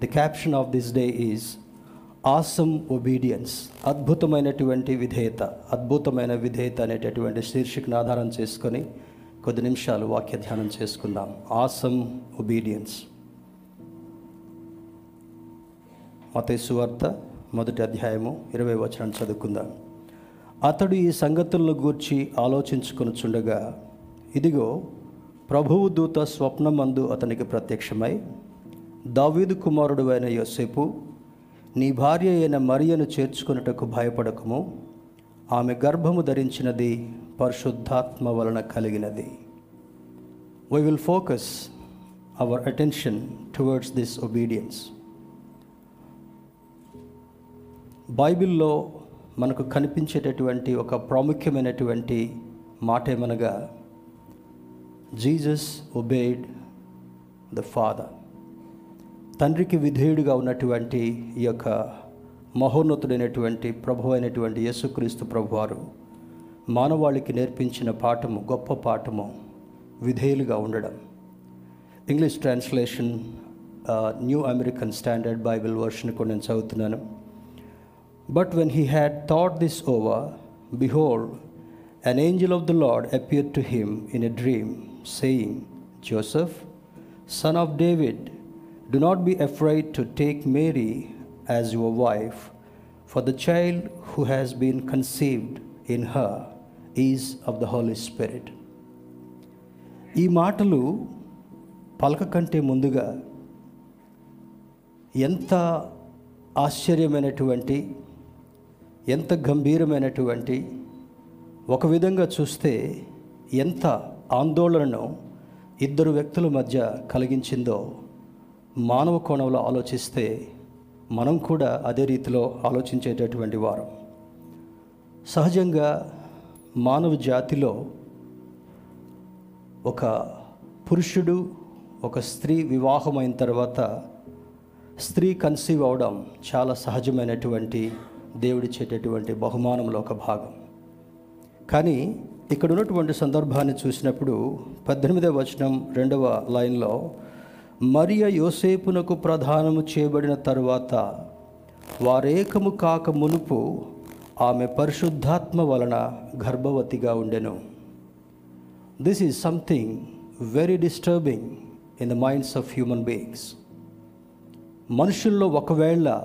The caption of this day is awesome obedience అద్భుతమైనటువంటి విధేయత అద్భుతమైన విధేయత అనేటటువంటి శీర్షికను ఆధారం చేసుకొని కొద్ది నిమిషాలు వాక్య ధ్యానం చేసుకుందాం. ఆసమ్ ఒబీడియన్స్ మతేసు వార్త మొదటి అధ్యాయము ఇరవై వచనం చదువుకుందాం. అతడు ఈ సంగతులను గూర్చి ఆలోచించుకొనుచుండగా ఇదిగో ప్రభువు దూత స్వప్నమందు అతనికి ప్రత్యక్షమై దావీదు కుమారుడు అయిన యోసేపు నీ భార్య అయిన మరియను చేర్చుకొనుటకు భయపడకము. ఆమె గర్భము ధరించినది పరిశుద్ధాత్మ వలన కలిగినది. We will focus our attention towards this obedience బైబిల్లో మనకు కనిపించేటటువంటి ఒక ప్రాముఖ్యమైనటువంటి మాట ఏమనగా జీసస్ ఒబేడ్ ద ఫాదర్ తండ్రికి విధేయుడిగా ఉన్నటువంటి ఈ యొక్క మహోన్నతుడైనటువంటి ప్రభు అయినటువంటి యేసుక్రీస్తు ప్రభువారు మానవాళికి నేర్పించిన పాఠము గొప్ప పాఠము విధేయులుగా ఉండడం. English translation New American Standard Bible version కూడా నేను చదువుతున్నాను. But when he had thought this over behold an angel of the Lord appear to him in a dream saying, Joseph, son of David do not be afraid to take Mary as your wife, for the child who has been conceived in her is of the Holy Spirit. ఈ మాటలు పలక కంటే ముందుగా ఎంత ఆశ్చర్యమైనటువంటి ఎంత గంభీరమైనటువంటి ఒక విధంగా చూస్తే ఎంత ఆందోళనను ఇద్దరు వ్యక్తుల మధ్య కలిగించిందో మానవ కోణంలో ఆలోచిస్తే మనం కూడా అదే రీతిలో ఆలోచించేటటువంటి వారం. సహజంగా మానవ జాతిలో ఒక పురుషుడు ఒక స్త్రీ వివాహమైన తర్వాత స్త్రీ కన్సీవ్ అవడం చాలా సహజమైనటువంటి దేవుడిచ్చేటటువంటి బహుమానంలో ఒక భాగం. కానీ ఇక్కడ ఉన్నటువంటి సందర్భాన్ని చూసినప్పుడు పద్దెనిమిదవ వచనం రెండవ లైన్లో మరియ యోసేపునకు ప్రధానము చేయబడిన తరువాత వారేకము కాక మునుపు ఆమె పరిశుద్ధాత్మ వలన గర్భవతిగా ఉండెను. This is something very disturbing in the minds of human beings మనుషుల్లో ఒకవేళ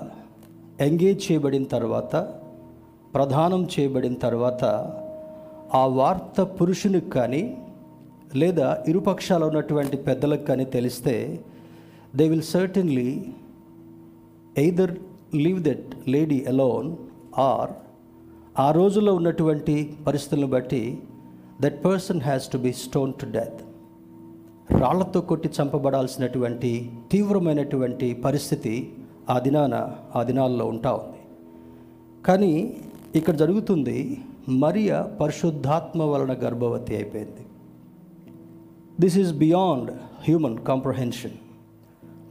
ఎంగేజ్ చేయబడిన తర్వాత ప్రధానం చేయబడిన తర్వాత ఆ వార్త పురుషునికి కానీ లేదా ఇరుపక్షాలు ఉన్నటువంటి పెద్దలకు కానీ తెలిస్తే they will certainly either leave that lady alone or ఆ రోజుల్లో ఉన్నటువంటి పరిస్థితులను బట్టి that person has to be stone to death రాళ్ళతో కొట్టి చంపబడాల్సినటువంటి తీవ్రమైనటువంటి పరిస్థితి ఆ దినాన ఆ దినాల్లో ఉంటా ఉంది. కానీ ఇక్కడ జరుగుతుంది మరియ పరిశుద్ధాత్మ వలన గర్భవతి అయిపోయింది. This is beyond human comprehension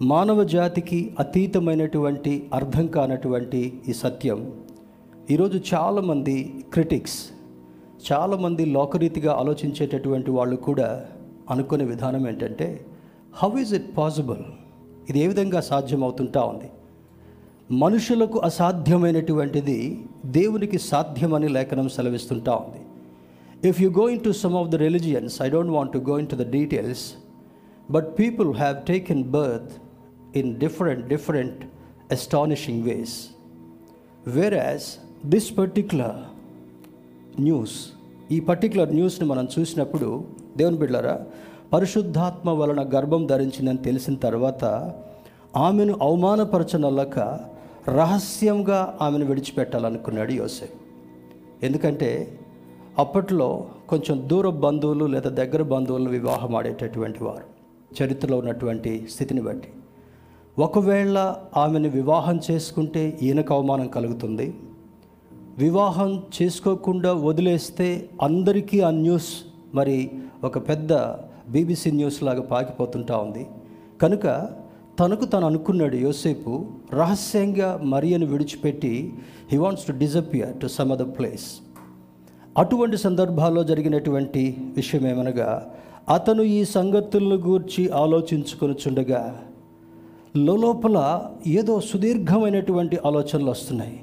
మానవ జాతికి అతీతమైనటువంటి అర్థం కానటువంటి ఈ సత్యం. ఈరోజు చాలామంది క్రిటిక్స్ చాలామంది లోకరీతిగా ఆలోచించేటటువంటి వాళ్ళు కూడా అనుకునే విధానం ఏంటంటే హౌ ఈజ్ ఇట్ పాసిబుల్ ఇది ఏ విధంగా సాధ్యమవుతుంటా ఉంది? మనుషులకు అసాధ్యమైనటువంటిది దేవునికి సాధ్యమని లేఖనం సెలవిస్తుంటా ఉంది. If you go into some of the religions I don't want to go to the details but people have taken birth in different different astonishing ways whereas this particular news ఈ పర్టికులర్ న్యూస్ని మనం చూసినప్పుడు దేవుని బిడ్డారా పరిశుద్ధాత్మ వలన గర్భం ధరించిందని తెలిసిన తర్వాత ఆమెను అవమానపరచనల్లక రహస్యంగా ఆమెను విడిచిపెట్టాలనుకున్నాడు యోసే ఎందుకంటే అప్పట్లో కొంచెం దూర బంధువులు లేదా దగ్గర బంధువులను వివాహం ఆడేటటువంటి వారు చరిత్రలో ఉన్నటువంటి స్థితిని బట్టి. ఒకవేళ ఆమెను వివాహం చేసుకుంటే ఈయనకు అవమానం కలుగుతుంది. వివాహం చేసుకోకుండా వదిలేస్తే అందరికీ ఆ న్యూస్ మరి ఒక పెద్ద బీబీసీ న్యూస్ లాగా పాకిపోతుంటా ఉంది. కనుక తనకు తను అనుకున్నాడు యోసేపు రహస్యంగా మరియను విడిచిపెట్టి he wants to disappear to some other place అటువంటి సందర్భాల్లో జరిగినటువంటి విషయం ఏమనగా అతను ఈ సంగతులను గూర్చి ఆలోచించుకొనుచుండగా లోపల ఏదో సుదీర్ఘమైనటువంటి ఆలోచనలు వస్తున్నాయి.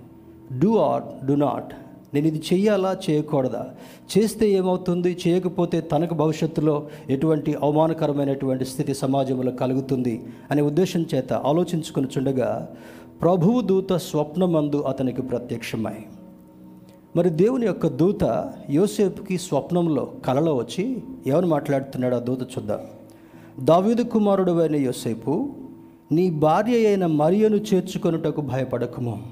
Do or do not. నేను ఇది చేయాలా చేయకూడదా? చేస్తే ఏమవుతుంది? చేయకపోతే తనకు భవిష్యత్తులో ఎటువంటి అవమానకరమైనటువంటి స్థితి సమాజంలో కలుగుతుంది అనే ఉద్దేశం చేత ఆలోచించుకుని చుండగా ప్రభువు దూత స్వప్నమందు అతనికి ప్రత్యక్షమై మరి దేవుని యొక్క దూత యోసేపుకి స్వప్నంలో కలలో వచ్చి ఎవరు మాట్లాడుతున్నాడు ఆ దూత చూద్దాం. దావీదు కుమారుడు అయిన యోసేపు నీ భార్య అయిన మరియను చేర్చుకొనుటకు భయపడకుము.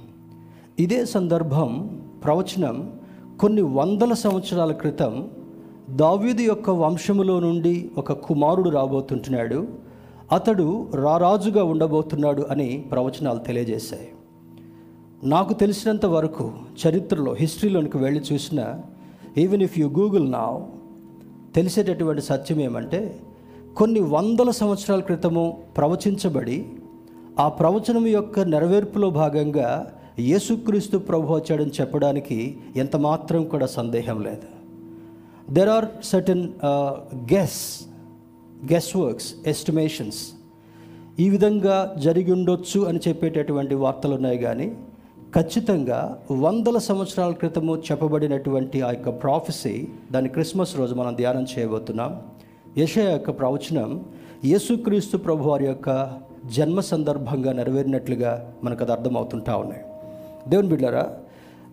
ఇదే సందర్భం ప్రవచనం కొన్ని వందల సంవత్సరాల క్రితం దావ్యుది యొక్క వంశములో నుండి ఒక కుమారుడు రాబోతుంటున్నాడు. అతడు రారాజుగా ఉండబోతున్నాడు అని ప్రవచనాలు తెలియజేశాయి. నాకు తెలిసినంత వరకు చరిత్రలో హిస్టరీలోనికి వెళ్ళి చూసిన ఈవెన్ ఇఫ్ యూ గూగుల్ నా తెలిసేటటువంటి సత్యం ఏమంటే కొన్ని వందల సంవత్సరాల క్రితము ప్రవచించబడి ఆ ప్రవచనం యొక్క నెరవేర్పులో భాగంగా యేసుక్రీస్తు ప్రభు వచ్చాడని చెప్పడానికి ఎంత మాత్రం కూడా సందేహం లేదు. There are certain guess guess works estimations ఈ విధంగా జరిగి ఉండొచ్చు అని చెప్పేటటువంటి వార్తలు ఉన్నాయి కానీ ఖచ్చితంగా వందల సంవత్సరాల క్రితము చెప్పబడినటువంటి ఆ యొక్క ప్రాఫెసీ దాని క్రిస్మస్ రోజు మనం ధ్యానం చేయబోతున్నాం. యశయ యొక్క ప్రవచనం యేసుక్రీస్తు ప్రభు వారి యొక్క జన్మ సందర్భంగా నెరవేరినట్లుగా మనకు అది అర్థమవుతుంటా ఉన్నాయి. దేవుని బిడ్డారా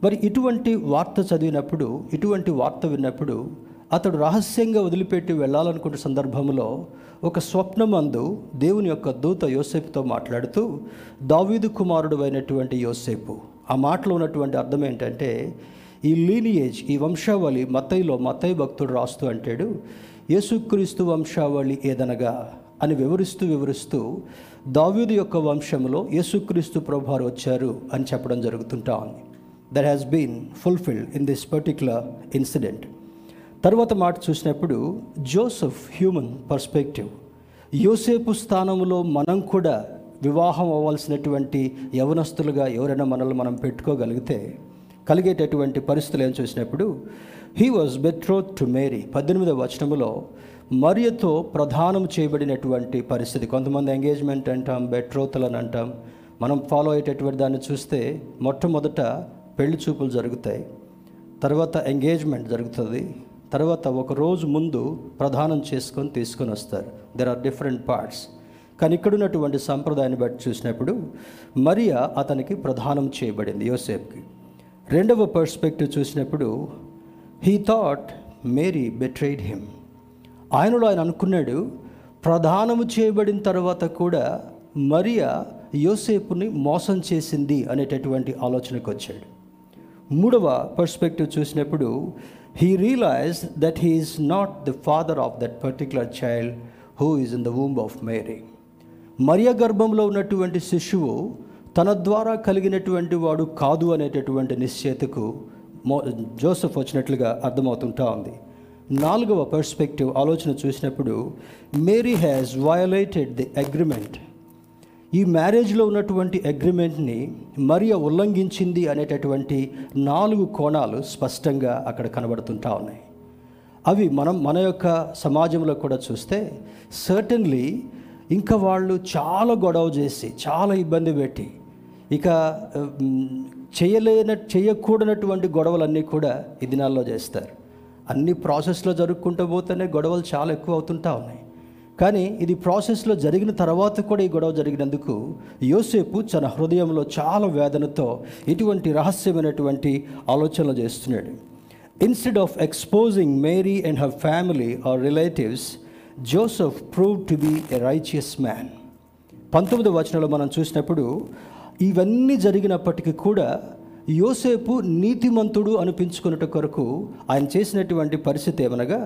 మరి ఇటువంటి వార్త చదివినప్పుడు ఇటువంటి వార్త విన్నప్పుడు అతడు రహస్యంగా వదిలిపెట్టి వెళ్ళాలనుకున్న సందర్భంలో ఒక స్వప్నమందు దేవుని యొక్క దూత యోసేపుతో మాట్లాడుతూ దావీదు కుమారుడు అయినటువంటి యోసేపు. ఆ మాటలో ఉన్నటువంటి అర్థం ఏంటంటే ఈ లీనియేజ్ ఈ వంశావళి మతైలో మతై భక్తుడు రాస్తూ అంటాడు యేసుక్రీస్తు వంశావళి ఏదనగా? అని వివరిస్తూ వివరిస్తూ దావీదు యొక్క వంశంలో యేసుక్రీస్తు ప్రభువారు వచ్చారు అని చెప్పడం జరుగుతుంటా ఉంది. That has been fulfilled in this particular incident తర్వాత మాట చూసినప్పుడు జోసెఫ్ హ్యూమన్ పర్స్పెక్టివ్. యోసేపు స్థానంలో మనం కూడా వివాహం అవ్వాల్సినటువంటి యవనస్తులుగా ఎవరైనా మనల్ని మనం పెట్టుకోగలిగితే కలిగేటటువంటి పరిస్థితులు ఏం చూసినప్పుడు he was betroth to Mary పద్దెనిమిదవ వచనములో మరియతో ప్రధానం చేయబడినటువంటి పరిస్థితి. కొంతమంది ఎంగేజ్మెంట్ అంటాం బెట్రోత్లని అని అంటాం. మనం ఫాలో అయ్యేటటువంటి దాన్ని చూస్తే మొట్టమొదట పెళ్ళి చూపులు జరుగుతాయి. తర్వాత ఎంగేజ్మెంట్ జరుగుతుంది. తర్వాత ఒక రోజు ముందు ప్రధానం చేసుకొని తీసుకొని వస్తారు. దెర్ ఆర్ డిఫరెంట్ పార్ట్స్ కానీ ఇక్కడున్నటువంటి సంప్రదాయాన్ని బట్టి చూసినప్పుడు మరియా అతనికి ప్రధానం చేయబడింది యోసేఫ్కి రెండవ పర్స్పెక్టివ్ చూసినప్పుడు he thought Mary betrayed him ఆయనలో ఆయన అనుకున్నాడు ప్రధానము చేయబడిన తర్వాత కూడా మరియా యోసేపుని మోసం చేసింది అనేటటువంటి ఆలోచనకు వచ్చాడు. మూడవ పర్స్పెక్టివ్ చూసినప్పుడు he realise that he is not the father of that particular child who is in the womb of Mary మరియ గర్భంలో ఉన్నటువంటి శిశువు తన ద్వారా కలిగినటువంటి వాడు కాదు అనేటటువంటి నిశ్చేతకు మో జోసెఫ్ వచ్చినట్లుగా అర్థమవుతుంటా ఉంది. నాలుగవ పర్స్పెక్టివ్ ఆలోచన చూసినప్పుడు Mary has violated the agreement ఈ మ్యారేజ్లో ఉన్నటువంటి అగ్రిమెంట్ని మరియ ఉల్లంఘించింది అనేటటువంటి నాలుగు కోణాలు స్పష్టంగా అక్కడ కనబడుతుంటా ఉన్నాయి. అవి మనం మన యొక్క సమాజంలో కూడా చూస్తే సర్టన్లీ ఇంకా వాళ్ళు చాలా గొడవ చేసి చాలా ఇబ్బంది పెట్టి ఇక చేయలేన చేయకూడనటువంటి గొడవలన్నీ కూడా ఈ దినాల్లో చేస్తారు. అన్ని ప్రాసెస్లో జరుపుకుంటూ పోతేనే గొడవలు చాలా ఎక్కువ అవుతుంటా ఉన్నాయి. కానీ ఇది ప్రాసెస్లో జరిగిన తర్వాత కూడా ఈ గొడవ జరిగినందుకు యోసేపు తన హృదయంలో చాలా వేదనతో ఇటువంటి రహస్యమైనటువంటి ఆలోచనలు చేస్తున్నాడు. Instead of exposing Mary and her family or relatives Joseph prove to be a righteous man పంతొమ్మిది వచనంలో మనం చూసినప్పుడు ఇవన్నీ జరిగినప్పటికీ కూడా యోసేపు నీతిమంతుడు అనిపించుకున్నట కొరకు ఆయన చేసినటువంటి పరిస్థితి ఏమనగా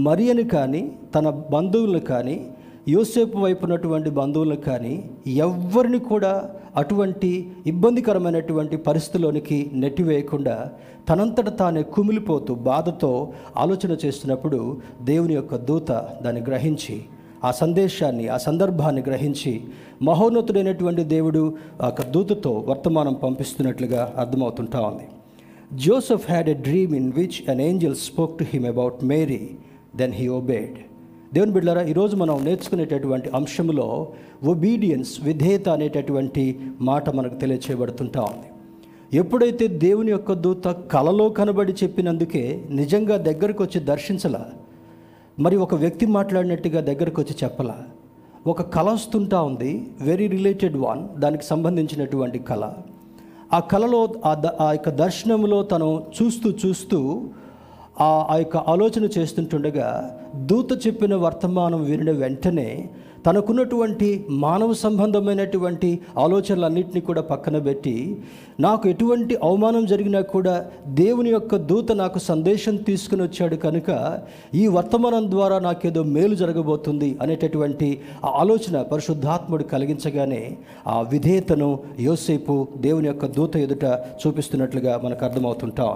మరియని కానీ తన బంధువులను కానీ యోసేపు వైపు ఉన్నటువంటి బంధువులను కానీ ఎవ్వరిని కూడా అటువంటి ఇబ్బందికరమైనటువంటి పరిస్థితిలోనికి నెట్టివేయకుండా తనంతట తానే కుమిలిపోతూ బాధతో ఆలోచన చేస్తున్నప్పుడు దేవుని యొక్క దూత దాన్ని గ్రహించి ఆ సందేశాన్ని ఆ సందర్భాన్ని గ్రహించి మహోన్నతుడైనటువంటి దేవుడు ఆ దూతతో వర్తమానం పంపిస్తున్నట్లుగా అర్థమవుతుంటా ఉంది. Joseph had a dream in which an angel spoke to him about Mary then he obeyed దేవుని బిడ్డారా ఈరోజు మనం నేర్చుకునేటటువంటి అంశంలో ఒబీడియన్స్ విధేయత అనేటటువంటి మాట మనకు తెలియచేయబడుతుంటా ఉంది. ఎప్పుడైతే దేవుని యొక్క దూత కలలో కనబడి చెప్పినందుకే నిజంగా దగ్గరకు వచ్చి దర్శించలా మరి ఒక వ్యక్తి మాట్లాడినట్టుగా దగ్గరకు వచ్చి చెప్పలా. ఒక కళ వస్తుంటా ఉంది వెరీ రిలేటెడ్ వన్ దానికి సంబంధించినటువంటి కళ. ఆ కళలో ఆ ఆ యొక్క దర్శనంలో తను చూస్తూ చూస్తూ ఆ ఆ యొక్క ఆలోచన చేస్తుంటుండగా దూత చెప్పిన వర్తమానం వినిన వెంటనే తనకున్నటువంటి మానవ సంబంధమైనటువంటి ఆలోచనలన్నింటినీ కూడా పక్కన పెట్టి నాకు ఎటువంటి అవమానం జరిగినా కూడా దేవుని యొక్క దూత నాకు సందేశం తీసుకుని వచ్చాడు కనుక ఈ వర్తమానం ద్వారా నాకేదో మేలు జరగబోతుంది అనేటటువంటి ఆ ఆలోచన పరిశుద్ధాత్ముడు కలిగించగానే ఆ విధేయతను యోసేపు దేవుని యొక్క దూత ఎదుట చూపిస్తున్నట్లుగా మనకు అర్థమవుతుంటాం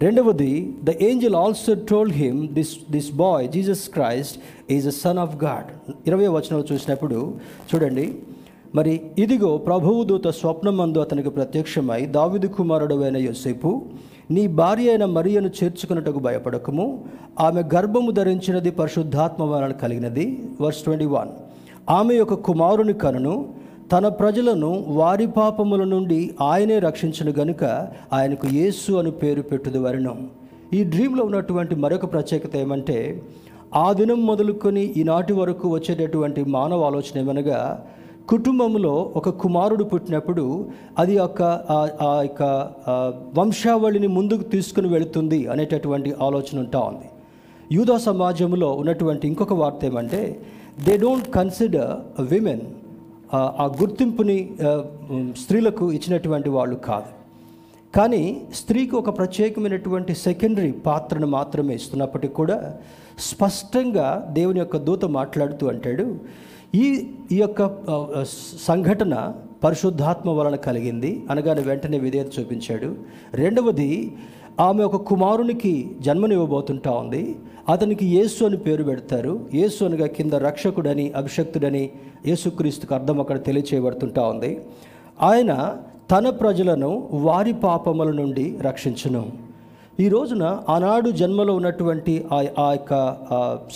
రెండవది the angel also told him this this boy Jesus Christ is a son of God ఇరవై వచనంలో చూసినప్పుడు చూడండి మరి ఇదిగో ప్రభువు దూత స్వప్నమందు అతనికి ప్రత్యక్షమై దావిదు కుమారుడు అయిన యోసేపు నీ భార్య అయిన మరియను చేర్చుకున్నట్టుకు భయపడకము. ఆమె గర్భము ధరించినది పరిశుద్ధాత్మ వలన కలిగినది. Verse twenty one. ఆమె యొక్క కుమారుని కనును తన ప్రజలను వారి పాపముల నుండి ఆయనే రక్షించను గనుక ఆయనకు యేసు అని పేరు పెట్టుదు వరణం ఈ డ్రీమ్లో ఉన్నటువంటి మరొక ప్రత్యేకత ఏమంటే ఆ దినం మొదలుకొని ఈనాటి వరకు వచ్చేటటువంటి మానవ ఆలోచన ఏమనగా కుటుంబంలో ఒక కుమారుడు పుట్టినప్పుడు అది యొక్క ఆ- యొక్క వంశావళిని ముందుకు తీసుకుని వెళుతుంది అనేటటువంటి ఆలోచన ఉంటా ఉంది. యూదా సమాజంలో ఉన్నటువంటి ఇంకొక వార్త ఏమంటే దే డోంట్ కన్సిడర్ విమెన్ ఆ గుర్తింపుని స్త్రీలకు ఇచ్చినటువంటి వాళ్ళు కాదు. కానీ స్త్రీకి ఒక ప్రత్యేకమైనటువంటి సెకండరీ పాత్రను మాత్రమే ఇస్తున్నప్పటికీ కూడా స్పష్టంగా దేవుని యొక్క దూత మాట్లాడుతూ అంటాడు ఈ ఈ యొక్క సంఘటన పరిశుద్ధాత్మ వలన కలిగింది అనగానే వెంటనే విధేయత చూపించాడు. రెండవది ఆమె ఒక కుమారునికి జన్మనివ్వబోతుంటా ఉంది. అతనికి యేసు అని పేరు పెడతారు. యేసు అనగా కింద రక్షకుడని అభిషక్తుడని యేసుక్రీస్తుకు అర్థం అక్కడ తెలియచేయబడుతుంటా ఉంది. ఆయన తన ప్రజలను వారి పాపముల నుండి రక్షించను. ఈ రోజున ఆనాడు జన్మలో ఉన్నటువంటి ఆ ఆ యొక్క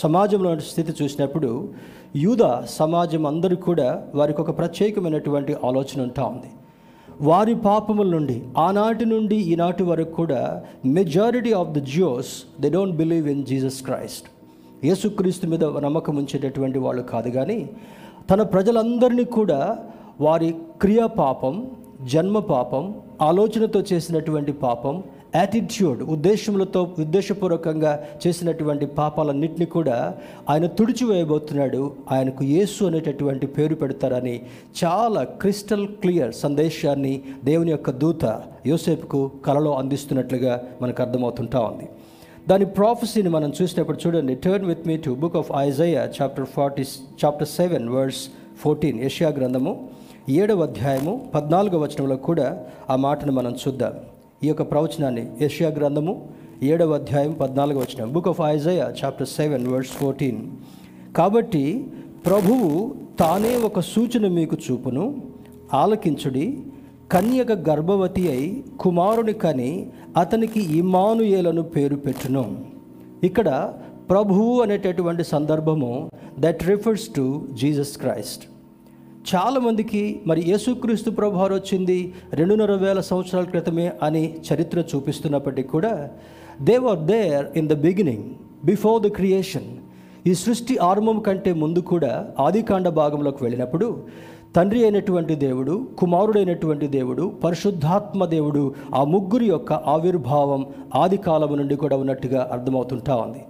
సమాజంలో ఉన్న స్థితి చూసినప్పుడు యూద సమాజం అందరూ కూడా వారికి ఒక ప్రత్యేకమైనటువంటి ఆలోచన ఉంటా ఉంది. వారి పాపముల నుండి ఆనాటి నుండి ఈనాటి వరకు కూడా majority of the Jews they don't believe in Jesus Christ యేసుక్రీస్తు మీద నమ్మకం ఉంచేటటువంటి వాళ్ళు కాదు కానీ తన ప్రజలందరినీ కూడా వారి క్రియా పాపం జన్మ పాపం ఆలోచనతో చేసినటువంటి పాపం యాటిట్యూడ్ ఉద్దేశములతో ఉద్దేశపూర్వకంగా చేసినటువంటి పాపాలన్నింటినీ కూడా ఆయన తుడిచివేయబోతున్నాడు. ఆయనకు యేసు అనేటటువంటి పేరు పెడతారని చాలా క్రిస్టల్ క్లియర్ సందేశాన్ని దేవుని యొక్క దూత యోసేపుకు కలలో అందిస్తున్నట్లుగా మనకు అర్థమవుతుంటా ఉంది. దాని ప్రాఫెసీని మనం చూసినప్పుడు చూడండి. Turn with me to book of Isaiah chapter forty chapter seven words fourteen Asia గ్రంథము ఏడవ అధ్యాయము పద్నాలుగవ వచనంలో కూడా ఆ మాటను మనం చూద్దాం. ఈ యొక్క ప్రవచనాన్ని యష్యా గ్రంథము ఏడవ అధ్యాయం పద్నాలుగు వచ్చిన book of Isaiah chapter seven words fourteen. కాబట్టి ప్రభువు తానే ఒక సూచన మీకు చూపును. ఆలకించుడి కన్యక గర్భవతి అయి కుమారుని కని అతనికి ఇమానుయేలను పేరు పెట్టును. ఇక్కడ ప్రభువు అనేటటువంటి సందర్భము that refers to Jesus Christ చాలామందికి మరి యేసుక్రీస్తు ప్రభువారు వచ్చింది రెండున్నర వేల సంవత్సరాల క్రితమే అని చరిత్ర చూపిస్తున్నప్పటికీ కూడా they were there in the beginning before the creation ఈ సృష్టి ఆరంభం కంటే ముందు కూడా ఆదికాండ భాగంలోకి వెళ్ళినప్పుడు తండ్రి అయినటువంటి దేవుడు కుమారుడైనటువంటి దేవుడు పరిశుద్ధాత్మ దేవుడు ఆ ముగ్గురి యొక్క ఆవిర్భావం ఆది కాలము నుండి కూడా ఉన్నట్టుగా అర్థమవుతుంటా ఉంది.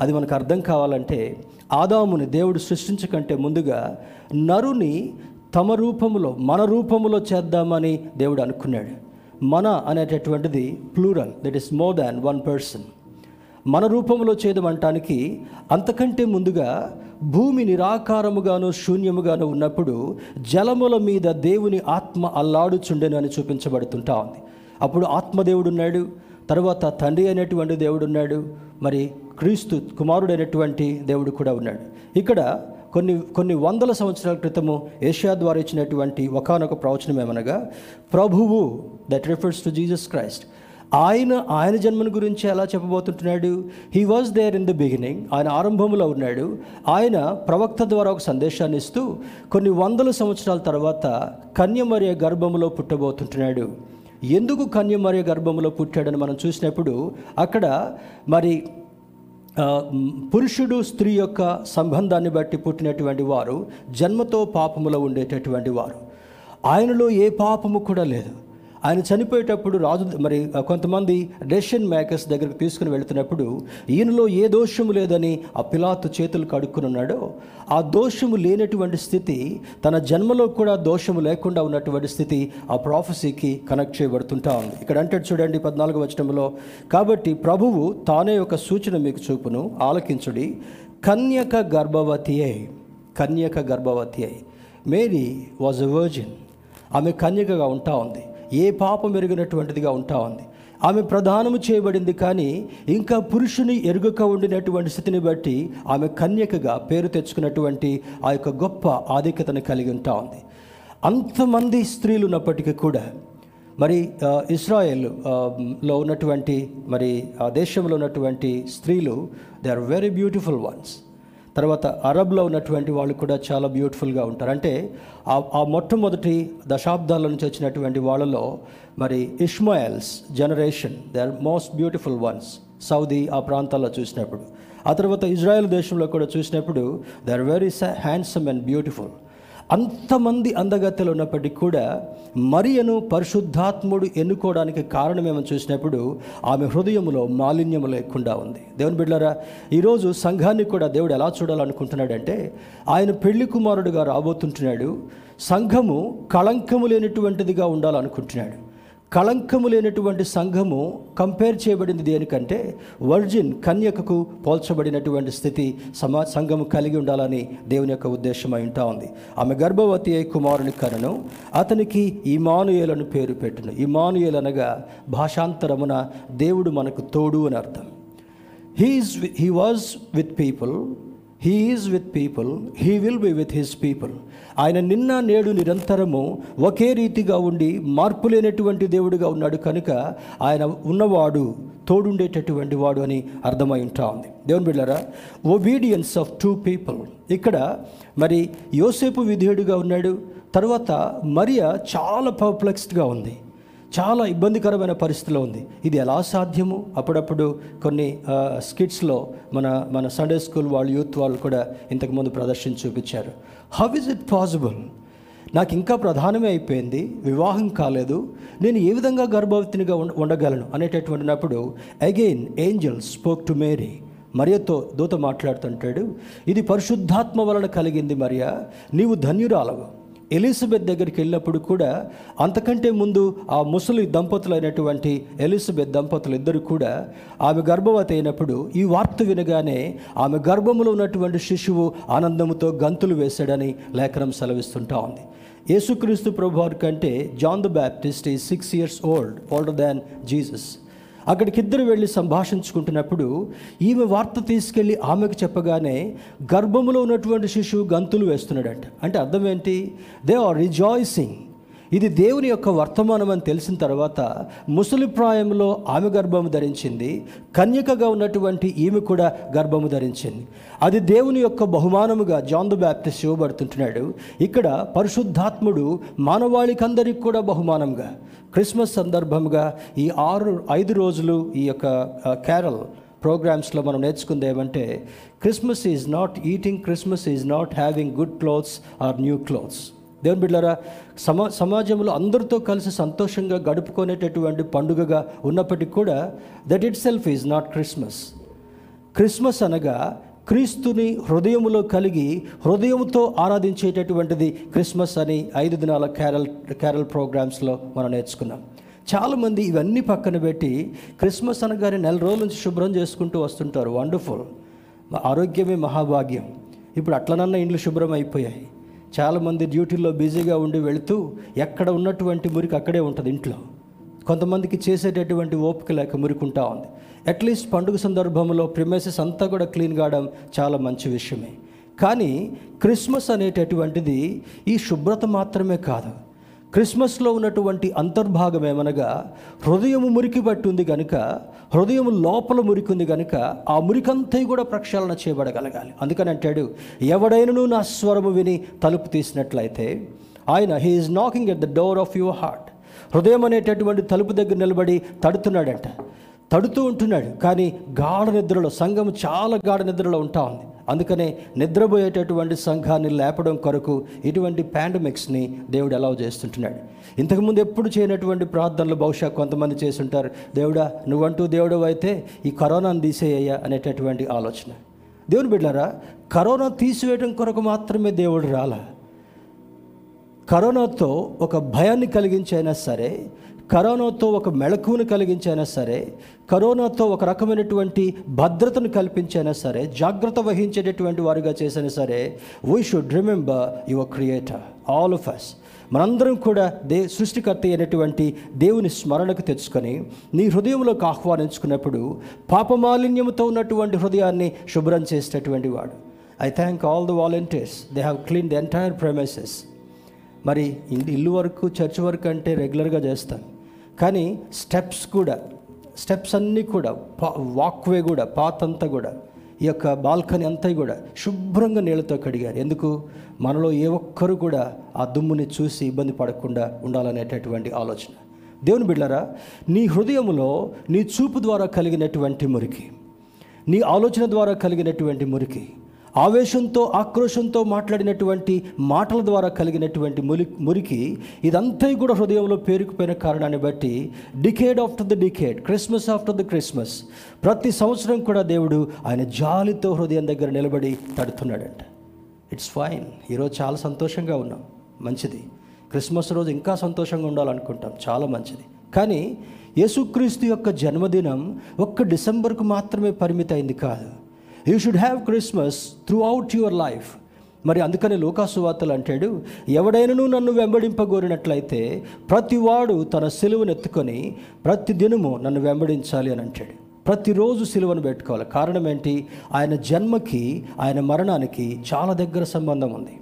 అది మనకు అర్థం కావాలంటే ఆదాముని దేవుడు సృష్టించకంటే ముందుగా నరుని తమ రూపములో మన రూపములో చేద్దామని దేవుడు అనుకున్నాడు. మన అనేటటువంటిది plural that is more than one person మన రూపంలో చేయడమంటానికి అంతకంటే ముందుగా భూమి నిరాకారముగాను శూన్యముగాను ఉన్నప్పుడు జలముల మీద దేవుని ఆత్మ అల్లాడుచుండెను అని చూపించబడుతుంటా ఉంది. అప్పుడు ఆత్మదేవుడు ఉన్నాడు తర్వాత తండ్రి అయినటువంటి దేవుడు ఉన్నాడు మరి క్రీస్తు కుమారుడు అనేటువంటి దేవుడు కూడా ఉన్నాడు. ఇక్కడ కొన్ని కొన్ని వందల సంవత్సరాల క్రితము ఏషియా ద్వారా ఇచ్చినటువంటి ఒకనొక ప్రవచనం ఏమనగా ప్రభువు that refers to Jesus Christ ఆయన ఆయన జన్మను గురించి ఎలా చెప్పబోతుంటున్నాడు? He was there in the beginning ఆయన ఆరంభంలో ఉన్నాడు. ఆయన ప్రవక్త ద్వారా ఒక సందేశాన్ని ఇస్తూ కొన్ని వందల సంవత్సరాల తర్వాత కన్యమర్య గర్భంలో పుట్టబోతుంటున్నాడు. ఎందుకు కన్యమర్య గర్భంలో పుట్టాడని మనం చూసినప్పుడు అక్కడ మరి పురుషుడు స్త్రీ యొక్క సంబంధాన్ని బట్టి పుట్టినటువంటి వారు జన్మతో పాపములో ఉండేటటువంటి వారు. ఆయనలో ఏ పాపము కూడా లేదు. ఆయన చనిపోయేటప్పుడు రాజు మరి కొంతమంది డెసిషన్ మేకర్స్ దగ్గరికి తీసుకుని వెళుతున్నప్పుడు ఈయనలో ఏ దోషము లేదని ఆ పిలాతు చేతులు కడుక్కుని ఉన్నాడో ఆ దోషము లేనటువంటి స్థితి తన జన్మలో కూడా దోషము లేకుండా ఉన్నటువంటి స్థితి ఆ ప్రాఫెసీకి కనెక్ట్ చేయబడుతుంటా ఉంది. ఇక్కడ అంటే చూడండి పద్నాలుగు వచనంలో కాబట్టి ప్రభువు తానే ఒక సూచన మీకు చూపును ఆలకించుడి. కన్యక గర్భవతి అయి కన్యక గర్భవతి అయి మేరీ వాజ్ ఎ వర్జిన్ ఆమె కన్యకగా ఉంటా ఉంది. ఏ పాపం ఎరిగినటువంటిదిగా ఉంటా ఉంది. ఆమె ప్రధానము చేయబడింది కానీ ఇంకా పురుషుని ఎరుగక ఉండినటువంటి స్థితిని బట్టి ఆమె కన్యకగా పేరు తెచ్చుకున్నటువంటి ఆ యొక్క గొప్ప ఆధిక్యతను కలిగి ఉంటా ఉంది. అంతమంది స్త్రీలు ఉన్నప్పటికీ కూడా మరి ఇస్రాయెల్లో ఉన్నటువంటి మరి ఆ దేశంలో ఉన్నటువంటి స్త్రీలు they are very beautiful ones తర్వాత అరబ్లో ఉన్నటువంటి వాళ్ళు కూడా చాలా బ్యూటిఫుల్గా ఉంటారు. అంటే ఆ ఆ మొట్టమొదటి దశాబ్దాల నుంచి వచ్చినటువంటి వాళ్ళలో మరి Ishmael's generation they are most beautiful ones Saudi ఆ ప్రాంతాల్లో చూసినప్పుడు. ఆ తర్వాత ఇజ్రాయెల్ దేశంలో కూడా చూసినప్పుడు they are very handsome and beautiful. అంతమంది అందగత్తెలు ఉన్నప్పటికీ కూడా మరియను పరిశుద్ధాత్ముడు ఎన్నుకోవడానికి కారణమేమని చూసినప్పుడు ఆమె హృదయములో మాలిన్యము లేకుండా ఉంది. దేవుని బిడ్డారా ఈరోజు సంఘాన్ని కూడా దేవుడు ఎలా చూడాలనుకుంటున్నాడంటే ఆయన పెళ్ళి కుమారుడుగా రాబోతుంటున్నాడు సంఘము కళంకము లేనటువంటిదిగా ఉండాలనుకుంటున్నాడు. కళంకము లేనటువంటి సంఘము కంపేర్ చేయబడింది దేనికంటే వర్జిన్ కన్యకకు పోల్చబడినటువంటి స్థితి సమా సంఘము కలిగి ఉండాలని దేవుని యొక్క ఉద్దేశం అయి ఉంటా ఉంది. ఆమె గర్భవతి అయి కుమారుని కనను అతనికి ఇమానుయేలను పేరు పెట్టును. ఇమానుయేల్ అనగా భాషాంతరమున దేవుడు మనకు తోడు అని అర్థం. He's he was with people he is with people he will be with his people ఆయన నిన్న నేడు నిరంతరము ఒకే రీతిగా ఉండి మార్పు లేనటువంటి దేవుడిగా ఉన్నాడు కనుక ఆయన ఉన్నవాడు తోడుండేటటువంటి వాడు అని అర్థమై ఉంటా ఉంది. దేవుని బిళ్ళారా ఒబీడియన్స్ ఆఫ్ టూ పీపుల్ ఇక్కడ మరి యోసేపు విధేయుడిగా ఉన్నాడు. తర్వాత మరియా చాలా పర్ప్లెక్స్డ్గా ఉంది. చాలా ఇబ్బందికరమైన పరిస్థితిలో ఉంది. ఇది ఎలా సాధ్యము? అప్పుడప్పుడు కొన్ని స్కిట్స్లో మన మన సండే స్కూల్ వాళ్ళు యూత్ వాళ్ళు కూడా ఇంతకుముందు ప్రదర్శన చూపించారు. హౌ ఇస్ ఇట్ పాసిబుల్ నాకు ఇంకా ప్రధానమే అయిపోయింది. వివాహం కాలేదు. నేను ఏ విధంగా గర్భవతినిగా ఉండగలను అనేటటువంటినప్పుడు again angel spoke to Mary మరియతో దూత మాట్లాడుతుంటాడు. ఇది పరిశుద్ధాత్మ వలన కలిగింది మరియా. నీవు ధన్యురాలవు. ఎలిజబెత్ దగ్గరికి వెళ్ళినప్పుడు కూడా అంతకంటే ముందు ఆ ముసలి దంపతులైనటువంటి ఎలిజబెత్ దంపతులు ఇద్దరు కూడా ఆమె గర్భవతి అయినప్పుడు ఈ వార్త వినగానే ఆమె గర్భములో ఉన్నటువంటి శిశువు ఆనందముతో గంతులు వేశాడని లేఖనం సెలవిస్తుంటా ఉంది. యేసుక్రీస్తు ప్రభు వారి కంటే జాన్ ద బ్యాప్టిస్ట్ ఈ six years old older than Jesus. అక్కడికి ఇద్దరు వెళ్ళి సంభాషించుకుంటున్నప్పుడు ఈమె వార్త తీసుకెళ్ళి ఆమెకు చెప్పగానే గర్భములో ఉన్నటువంటి శిశువు గంతులు వేస్తున్నాడంట. అంటే అర్థం ఏంటి? దే ఆర్ రిజాయిసింగ్ ఇది దేవుని యొక్క వర్తమానం అని తెలిసిన తర్వాత ముసలి ప్రాయంలో ఆమె గర్భము ధరించింది. కన్యకగా ఉన్నటువంటి ఈమె కూడా గర్భము ధరించింది. అది దేవుని యొక్క బహుమానముగా జాందు బ్యాప్తిస్ట్ ఇవ్వబడుతుంటున్నాడు. ఇక్కడ పరిశుద్ధాత్ముడు మానవాళికందరికి కూడా బహుమానంగా. క్రిస్మస్ సందర్భంగా ఈ ఆరు ఐదు రోజులు ఈ యొక్క క్యారల్ ప్రోగ్రామ్స్లో మనం నేర్చుకుంది ఏమంటే Christmas is not eating Christmas is not having good clothes or new clothes. దేవుని బిడ్డారా సమా సమాజంలో అందరితో కలిసి సంతోషంగా గడుపుకునేటటువంటి పండుగగా ఉన్నప్పటికీ కూడా that itself is not Christmas Christmas అనగా క్రీస్తుని హృదయములో కలిగి హృదయంతో ఆరాధించేటటువంటిది క్రిస్మస్ అని ఐదు దినాల క్యారల్ క్యారల్ ప్రోగ్రామ్స్లో మనం నేర్చుకున్నాం. చాలామంది ఇవన్నీ పక్కన పెట్టి క్రిస్మస్ అనగానే నెల రోజుల నుంచి శుభ్రం చేసుకుంటూ వస్తుంటారు. వండర్ఫుల్ ఆరోగ్యమే మహాభాగ్యం. ఇప్పుడు అట్లనన్నా ఇండ్లు శుభ్రం అయిపోయాయి. చాలామంది డ్యూటీల్లో బిజీగా ఉండి వెళుతూ ఎక్కడ ఉన్నటువంటి మురికి అక్కడే ఉంటుంది ఇంట్లో. కొంతమందికి చేసేటటువంటి ఓపిక లేక మురికుంటా ఉంది. అట్లీస్ట్ పండుగ సందర్భంలో ప్రిమైసెస్ అంతా కూడా క్లీన్ కావడం చాలా మంచి విషయమే. కానీ క్రిస్మస్ అనేటటువంటిది ఈ శుభ్రత మాత్రమే కాదు. క్రిస్మస్లో ఉన్నటువంటి అంతర్భాగం ఏమనగా హృదయము మురికి పట్టి కనుక హృదయం లోపల మురికి ఉంది కనుక ఆ మురికంతా కూడా ప్రక్షాళన చేయబడగలగాలి. అందుకని అంటాడు ఎవడైనను నా స్వరము విని తలుపు తీసినట్లయితే ఆయన he's knocking at the door of your heart హృదయం అనేటటువంటి తలుపు దగ్గర నిలబడి తడుతున్నాడంట. తడుతూ ఉంటున్నాడు. కానీ గాఢ నిద్రలో సంఘం చాలా గాఢ నిద్రలో ఉంటా ఉంది. అందుకనే నిద్రపోయేటటువంటి సంఘాన్ని లేపడం కొరకు ఇటువంటి పాండమిక్స్ని దేవుడు అలౌ చేస్తుంటున్నాడు. ఇంతకుముందు ఎప్పుడు చేయనటువంటి ప్రార్థనలు బహుశా కొంతమంది చేస్తుంటారు. దేవుడా నువ్వంటూ దేవుడు అయితే ఈ కరోనాను తీసేయ్యా అనేటటువంటి ఆలోచన. దేవుని బిడ్డారా కరోనా తీసివేయడం కొరకు మాత్రమే దేవుడు రాలా? కరోనాతో ఒక భయాన్ని కలిగించైనా సరే కరోనాతో ఒక మెళకువను కలిగించైనా సరే కరోనాతో ఒక రకమైనటువంటి భద్రతను కల్పించైనా సరే జాగ్రత్త వహించేటటువంటి వారుగా చేసినా సరే we should remember your creator all of us మనందరం కూడా దే సృష్టికర్త అయినటువంటి దేవుని స్మరణకు తెచ్చుకొని నీ హృదయంలోకి ఆహ్వానించుకున్నప్పుడు పాపమాలిన్యంతో ఉన్నటువంటి హృదయాన్ని శుభ్రం చేసేటటువంటి వాడు. I thank all the volunteers they have clean the entire premises మరి ఇల్లు ఇల్లు వరకు చర్చ్ వరకు అంటే రెగ్యులర్గా చేస్తాను. కానీ స్టెప్స్ కూడా స్టెప్స్ అన్నీ కూడా వాక్వే కూడా పాత్ అంతా కూడా ఈ యొక్క బాల్కనీ అంతా కూడా శుభ్రంగా నీళ్ళతో కడిగారు. ఎందుకు? మనలో ఏ ఒక్కరు కూడా ఆ దుమ్ముని చూసి ఇబ్బంది పడకుండా ఉండాలనేటటువంటి ఆలోచన. దేవుని బిడ్డారా నీ హృదయంలో నీ చూపు ద్వారా కలిగినటువంటి మురికి నీ ఆలోచన ద్వారా కలిగినటువంటి మురికి ఆవేశంతో ఆక్రోశంతో మాట్లాడినటువంటి మాటల ద్వారా కలిగినటువంటి మురి మురికి ఇదంతా కూడా హృదయంలో పేరుకుపోయిన కారణాన్ని బట్టి decade after the decade Christmas after the Christmas ప్రతి సంవత్సరం కూడా దేవుడు ఆయన జాలితో హృదయం దగ్గర నిలబడి తడుతున్నాడంట. ఇట్స్ ఫైన్ ఈరోజు చాలా సంతోషంగా ఉన్నాం. మంచిది. క్రిస్మస్ రోజు ఇంకా సంతోషంగా ఉండాలనుకుంటాం. చాలా మంచిది. కానీ యేసుక్రీస్తు యొక్క జన్మదినం ఒక్క డిసెంబర్కు మాత్రమే పరిమితమైంది కాదు. You should have Christmas throughout your life మరి అందుకనే లోకాసువార్తలు అంటాడు ఎవడైనను నన్ను వెంబడింపగోరినట్లయితే ప్రతివాడు తన సిలువను ఎత్తుకొని ప్రతి దినము నన్ను వెంబడించాలి అని అంటాడు. ప్రతిరోజు సిలువను పెట్టుకోవాలి. కారణం ఏంటి? ఆయన జన్మకి ఆయన మరణానికి చాలా దగ్గర సంబంధం ఉంది.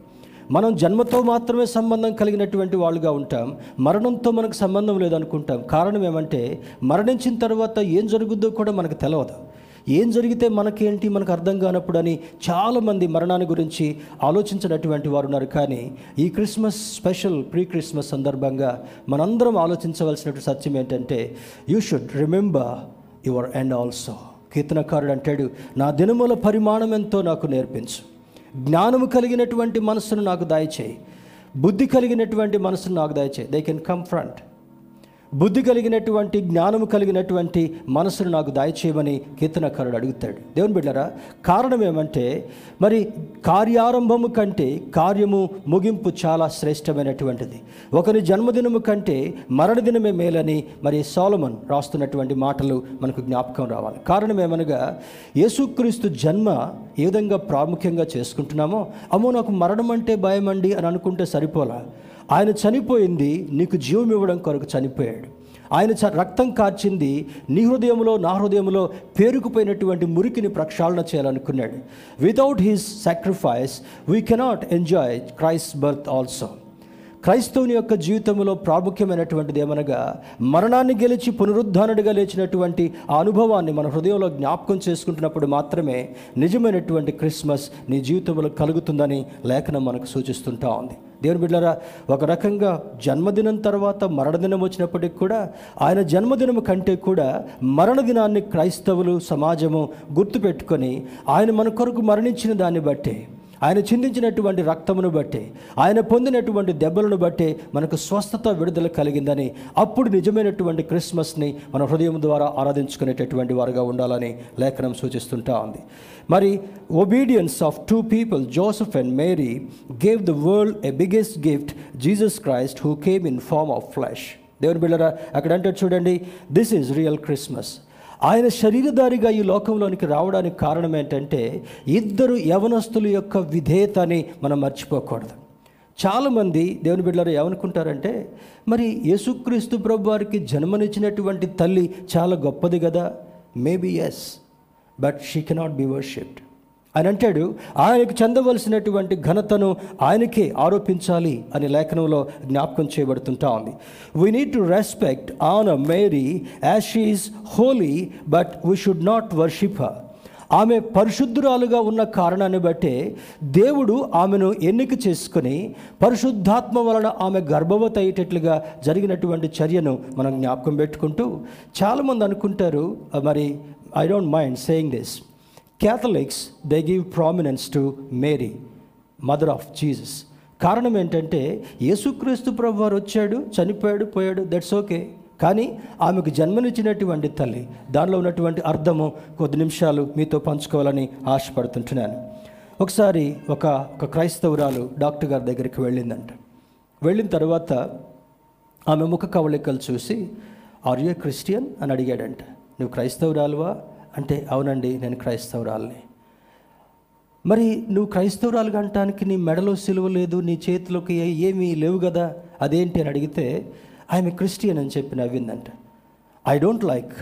మనం జన్మతో మాత్రమే సంబంధం కలిగినటువంటి వాళ్ళుగా ఉంటాం. మరణంతో మనకు సంబంధం లేదనుకుంటాం. కారణం ఏమంటే మరణించిన తర్వాత ఏం జరుగుద్దో కూడా మనకు తెలియదు ఏం జరిగితే మనకేంటి మనకు అర్థం కానప్పుడు అని చాలామంది మరణాన్ని గురించి ఆలోచించినటువంటి వారు ఉన్నారు. కానీ ఈ క్రిస్మస్ స్పెషల్ ప్రీ క్రిస్మస్ సందర్భంగా మనందరం ఆలోచించవలసినటువంటి సత్యం ఏంటంటే you should remember your end also కీర్తనకారుడు అంటాడు నా దినముల పరిమాణం ఎంతో నాకు నేర్పించు. జ్ఞానము కలిగినటువంటి మనసును నాకు దయచేయి. బుద్ధి కలిగినటువంటి మనసును నాకు దయచేయి. దే కెన్ కమ్ ఫ్రంట్ బుద్ధి కలిగినటువంటి జ్ఞానము కలిగినటువంటి మనసును నాకు దయచేయమని కీర్తనకారుడు అడుగుతాడు. దేవుని బిడ్డరా కారణం ఏమంటే మరి కార్యారంభము కంటే కార్యము ముగింపు చాలా శ్రేష్టమైనటువంటిది. ఒకరి జన్మదినము కంటే మరణదినమే మేలని మరి సోలమన్ రాస్తున్నటువంటి మాటలు మనకు జ్ఞాపకం రావాలి. కారణం ఏమనగా యేసుక్రీస్తు జన్మ ఏ విధంగా ప్రాముఖ్యంగా చేసుకుంటున్నామో అమ్మో నాకు మరణం అంటే భయం అండి అని అనుకుంటే సరిపోలా. ఆయన చనిపోయింది నీకు జీవం ఇవ్వడం కొరకు చనిపోయాడు. ఆయన చ రక్తం కార్చింది నీ హృదయంలో నా హృదయంలో పేరుకుపోయినటువంటి మురికిని ప్రక్షాళన చేయాలనుకున్నాడు. Without his sacrifice we cannot enjoy Christ birth also క్రైస్తవుని యొక్క జీవితంలో ప్రాముఖ్యమైనటువంటిది ఏమనగా మరణాన్ని గెలిచి పునరుద్ధానుడిగా లేచినటువంటి ఆ అనుభవాన్ని మన హృదయంలో జ్ఞాపకం చేసుకుంటున్నప్పుడు మాత్రమే నిజమైనటువంటి క్రిస్మస్ నీ జీవితంలో కలుగుతుందని లేఖనం మనకు సూచిస్తుంటా ఉంది. దేవుని బిడ్డరా ఒక రకంగా జన్మదినం తర్వాత మరణదినం వచ్చినప్పటికి కూడా ఆయన జన్మదినం కంటే కూడా మరణదినాన్ని క్రైస్తవులు సమాజము గుర్తుపెట్టుకొని ఆయన మన కొరకు మరణించిన దాన్ని బట్టి ఆయన చిందించినటువంటి రక్తమును బట్టి ఆయన పొందినటువంటి దెబ్బలను బట్టి మనకు స్వస్థత విడుదల కలిగిందని అప్పుడు నిజమైనటువంటి క్రిస్మస్ని మన హృదయం ద్వారా ఆరాధించుకునేటటువంటి వారుగా ఉండాలని లేఖనం సూచిస్తుంటా ఉంది. మరి obedience of two people Joseph and Mary gave the world a biggest gift Jesus Christ who came in form of flesh దేవుని బిళ్ళరా అక్కడ అంటే చూడండి దిస్ ఈజ్ రియల్ క్రిస్మస్ ఆయన శరీరధారిగా ఈ లోకంలోనికి రావడానికి కారణం ఏంటంటే ఇద్దరు యవనస్తుల యొక్క విధేయతని మనం మర్చిపోకూడదు. చాలామంది దేవుని బిడ్డలు ఏమనుకుంటారంటే మరి యేసుక్రీస్తు ప్రభు వారికి జన్మనిచ్చినటువంటి తల్లి చాలా గొప్పది కదా? Maybe yes but she cannot be worshipped ఆయన అంటాడు. ఆయనకు చెందవలసినటువంటి ఘనతను ఆయనకే ఆరోపించాలి అని లేఖనంలో జ్ఞాపకం చేయబడుతుంటా ఉంది. We need to respect on a Mary as she's holy but we should not worship her ఆమె పరిశుద్ధురాలుగా ఉన్న కారణాన్ని బట్టే దేవుడు ఆమెను ఎన్నిక చేసుకుని పరిశుద్ధాత్మ వలన ఆమె గర్భవతి అయ్యేటట్లుగా జరిగినటువంటి చర్యను మనం జ్ఞాపకం పెట్టుకుంటూ చాలామంది అనుకుంటారు మరి I don't mind saying this Catholics they give prominence to Mary mother of Jesus కారణం ఏంటంటే యేసుక్రీస్తు ప్రభు వారు వచ్చాడు చనిపోయాడు పోయాడు దట్స్ ఓకే కానీ ఆమెకు జన్మనిచ్చినటువంటి తల్లి దానిలో ఉన్నటువంటి అర్థము కొద్ది నిమిషాలు మీతో పంచుకోవాలని ఆశపడుతుంటున్నాను. ఒకసారి ఒక ఒక క్రైస్తవురాలు డాక్టర్ గారి దగ్గరికి వెళ్ళిందంట. వెళ్ళిన తర్వాత ఆమె ముఖ కవళికలు చూసి ఆర్ యూ క్రిస్టియన్ అని అడిగాడంట. నువ్వు క్రైస్తవురాలువా? అంటే అవునండి నేను క్రైస్తవురాలని. మరి నువ్వు క్రైస్తవురాలు అంటానికి నీ మెడలో సిలువ లేదు నీ చేతిలోకి ఏమీ లేవు కదా అదేంటి అని అడిగితే ఐఎమ్ క్రిస్టియన్ అని చెప్పి నవ్విందంట. I don't like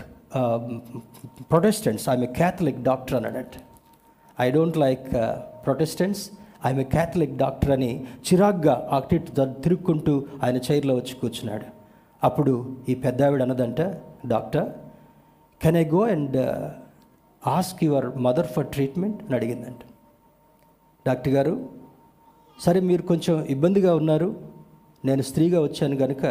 Protestants I'm Catholic doctor అన్నాడంట I don't like Protestants I'm Catholic doctor అని చిరాగ్గా అటు తిరుక్కుంటూ ఆయన చైర్లో వచ్చి కూర్చున్నాడు. అప్పుడు ఈ పెద్దావిడ అన్నదంట doctor can I go and ask your mother for treatment అని అడిగిందంట. డాక్టర్ గారు సరే మీరు కొంచెం ఇబ్బందిగా ఉన్నారు నేను స్త్రీగా వచ్చాను కనుక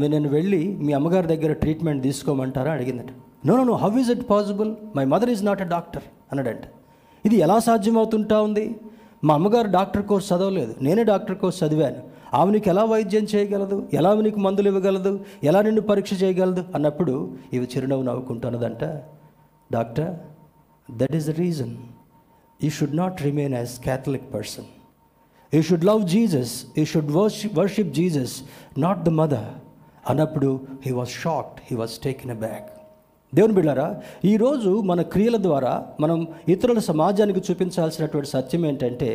మీరు నేను వెళ్ళి మీ అమ్మగారి దగ్గర ట్రీట్మెంట్ తీసుకోమంటారా అడిగిందట. No no how is it possible my mother is not a doctor అన్నాడంట. ఇది ఎలా సాధ్యమవుతుంటా ఉంది? మా అమ్మగారు డాక్టర్ కోర్స్ చదవలేదు నేనే డాక్టర్ కోర్స్ చదివాను. ఆమె ఎలా వైద్యం చేయగలదు? ఎలా ఆమె నీకు మందులు ఇవ్వగలదు? ఎలా నిన్ను పరీక్ష చేయగలదు? అన్నప్పుడు ఇవి చిరునవ్వు నవ్వుకుంటున్నదంట. Doctor that is the reason you should not remain as Catholic person you should love Jesus you should worship worship Jesus not the mother అన్నప్పుడు he was shocked he was taken aback దేవుని బిళ్ళారా ఈరోజు మన క్రియల ద్వారా మనం ఇతరుల సమాజానికి చూపించాల్సినటువంటి సత్యం ఏంటంటే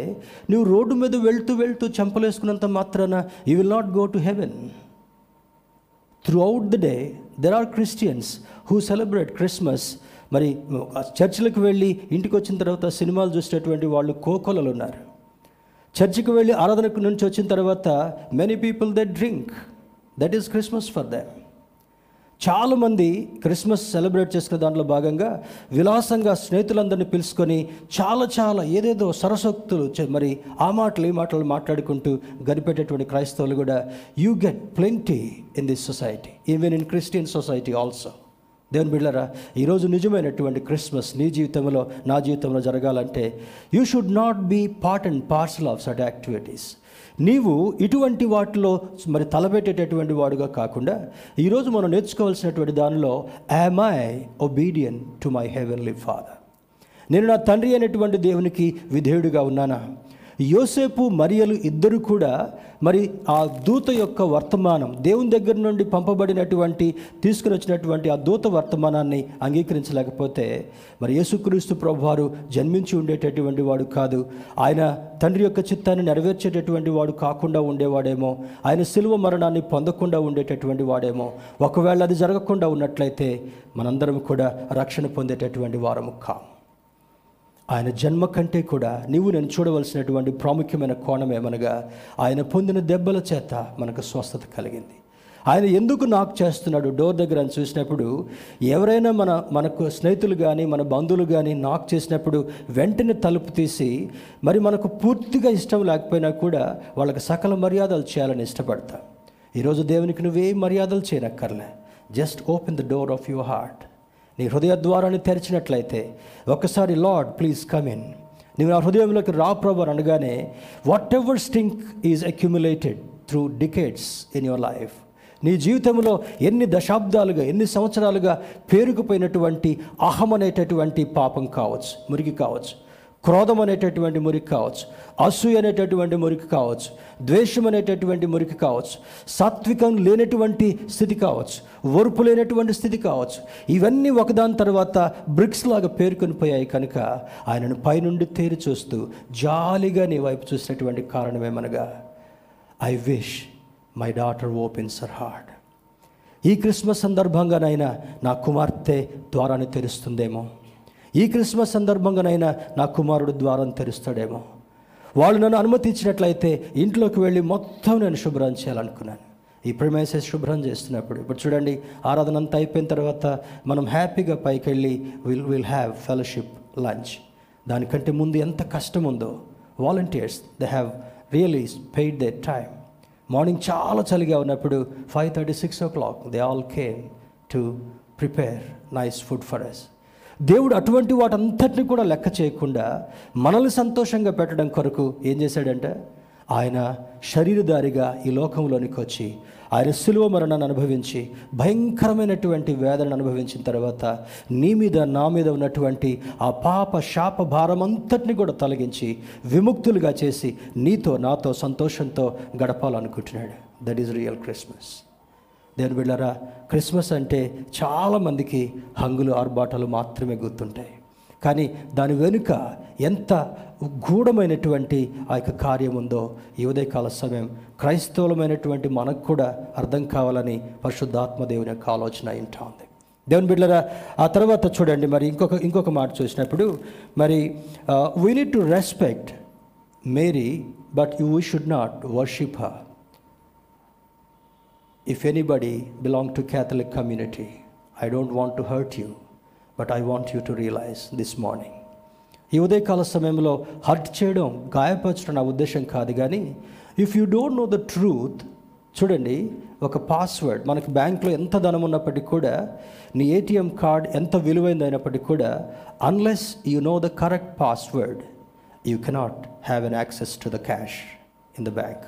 నువ్వు రోడ్డు మీద వెళ్తూ వెళ్తూ చంపలేసుకున్నంత మాత్రాన you will not go to heaven throughout the day there are Christians who celebrate Christmas మరి చర్చిలకు వెళ్ళి ఇంటికి వచ్చిన తర్వాత సినిమాలు చూసేటటువంటి వాళ్ళు కోకొలలు ఉన్నారు చర్చికి వెళ్ళి ఆరాధనకు నుంచి వచ్చిన తర్వాత many people they drink that is Christmas for them చాలామంది క్రిస్మస్ సెలబ్రేట్ చేసుకునే దాంట్లో భాగంగా విలాసంగా స్నేహితులందరినీ పిలుచుకొని చాలా చాలా ఏదేదో సరసక్తులు మరి ఆ మాటలు ఈ మాటలు మాట్లాడుకుంటూ గడిపేటటువంటి క్రైస్తవులు కూడా you get plenty in this society even in Christian society also దేవుని బిళ్ళరా ఈరోజు నిజమైనటువంటి క్రిస్మస్ నీ జీవితంలో నా జీవితంలో జరగాలంటే you should not be part and parcel of such activities నీవు ఇటువంటి వాటిలో మరి తలపెట్టేటటువంటి వాడుగా కాకుండా ఈరోజు మనం నేర్చుకోవాల్సినటువంటి దానిలో am I obedient to my heavenly father నేను నా తండ్రి అయినటువంటి దేవునికి విధేయుడిగా ఉన్నానా? యోసేపు మరియలు ఇద్దరు కూడా మరి ఆ దూత యొక్క వర్తమానం దేవుని దగ్గర నుండి పంపబడినటువంటి తీసుకుని వచ్చినటువంటి ఆ దూత వర్తమానాన్ని అంగీకరించలేకపోతే మరి యేసుక్రీస్తు ప్రభువారు జన్మించి ఉండేటటువంటి వాడు కాదు. ఆయన తండ్రి యొక్క చిత్తాన్ని నెరవేర్చేటటువంటి వాడు కాకుండా ఉండేవాడేమో. ఆయన శిలువ మరణాన్ని పొందకుండా ఉండేటటువంటి వాడేమో. ఒకవేళ అది జరగకుండా ఉన్నట్లయితే మనందరం కూడా రక్షణ పొందేటటువంటి వారము కాము. ఆయన జన్మ కంటే కూడా నీవు నేను చూడవలసినటువంటి ప్రాముఖ్యమైన కోణం ఏమనగా ఆయన పొందిన దెబ్బల చేత మనకు స్వస్థత కలిగింది. ఆయన ఎందుకు నాకు చేస్తున్నాడు? డోర్ దగ్గర అని చూసినప్పుడు ఎవరైనా మన మనకు స్నేహితులు కానీ మన బంధువులు కానీ నాక్ చేసినప్పుడు వెంటనే తలుపు తీసి మరి మనకు పూర్తిగా ఇష్టం లేకపోయినా కూడా వాళ్ళకి సకల మర్యాదలు చేయాలని ఇష్టపడతా ఈరోజు దేవునికి నువ్వేం మర్యాదలు చేయనక్కర్లే. Just open the door of your heart నీ హృదయ ద్వారాన్ని తెరిచినట్లయితే ఒక్కసారి లార్డ్ ప్లీజ్ కమ్ ఇన్. నీవు నా హృదయంలోకి రా ప్రభు అని అనగానే whatever stink is accumulated through decades in your life నీ జీవితంలో ఎన్ని దశాబ్దాలుగా ఎన్ని సంవత్సరాలుగా పేరుకుపోయినటువంటి అహం అనేటటువంటి పాపం కావచ్చు మురికి కావచ్చు. క్రోధం అనేటటువంటి మురికి కావచ్చు అసూయ అనేటటువంటి మురికి కావచ్చు ద్వేషం అనేటటువంటి మురికి కావచ్చు సాత్వికం లేనటువంటి స్థితి కావచ్చు ఒరుపు లేనటువంటి స్థితి కావచ్చు ఇవన్నీ ఒకదాని తర్వాత బ్రిక్స్ లాగా పేర్కొని పోయాయి కనుక ఆయనను పైనుండి తేరి చూస్తూ జాలిగా నీ వైపు చూసినటువంటి కారణమేమనగా I wish my daughter opens her heart ఈ క్రిస్మస్ సందర్భంగానైనా నా కుమార్తె ద్వారాన్ని తెరుస్తుందేమో. ఈ క్రిస్మస్ సందర్భంగానైనా నా కుమారుడు ద్వారం తెరుస్తాడేమో. వాళ్ళు నన్ను అనుమతించినట్లయితే ఇంట్లోకి వెళ్ళి మొత్తం నేను శుభ్రం చేయాలనుకున్నాను. ఈ ప్రిమైసెస్ శుభ్రం చేస్తున్నప్పుడు. ఇప్పుడు చూడండి ఆరాధన అంతా అయిపోయిన తర్వాత మనం హ్యాపీగా పైకి వెళ్ళి will will have fellowship lunch దానికంటే ముందు ఎంత కష్టం ఉందో volunteers they have really paid their time morning చాలా చలిగా ఉన్నప్పుడు five thirty six o'clock they all came to prepare nice food for us దేవుడు అటువంటి వాటంతటిని కూడా లెక్క చేయకుండా మనల్ని సంతోషంగా పెట్టడం కొరకు ఏం చేశాడంటే? ఆయన శరీరధారిగా ఈ లోకంలోనికి వచ్చి ఆయన సులువ మరణాన్ని అనుభవించి భయంకరమైనటువంటి వేదనను అనుభవించిన తర్వాత నీ మీద నా మీద ఉన్నటువంటి ఆ పాప శాప భారం అంతటిని కూడా తొలగించి విముక్తులుగా చేసి నీతో నాతో సంతోషంతో గడపాలనుకుంటున్నాడు. దట్ ఈజ్ రియల్ క్రిస్మస్ దేవుని బిళ్ళరా క్రిస్మస్ అంటే చాలామందికి హంగులు ఆర్భాటాలు మాత్రమే గుర్తుంటాయి. కానీ దాని వెనుక ఎంత గూఢమైనటువంటి ఆ యొక్క కార్యం ఉందో ఈ ఉదయకాల సమయం క్రైస్తవులమైనటువంటి మనకు కూడా అర్థం కావాలని పరిశుద్ధాత్మ దేవుని యొక్క ఆలోచన ఇంటా ఉంది. దేవుని బిడ్డరా ఆ తర్వాత చూడండి మరి ఇంకొక ఇంకొక మాట చూసినప్పుడు మరి we need to respect Mary but you we should not worship her if anybody belong to Catholic community I don't want to hurt you but I want you to realize this morning ఈ ఉదయకాల సమయంలో hurt చేయడం గాయపరచడం నా ఉద్దేశం కాదు కానీ if you don't know the truth చూడండి ఒక పాస్వర్డ్ మనకి బ్యాంక్లో ఎంత ధనం ఉన్నప్పటికీ కూడా నీ ఏటీఎం కార్డ్ ఎంత విలువైందైనప్పటికీ కూడా unless you know the correct password you cannot have an access to the cash in the bank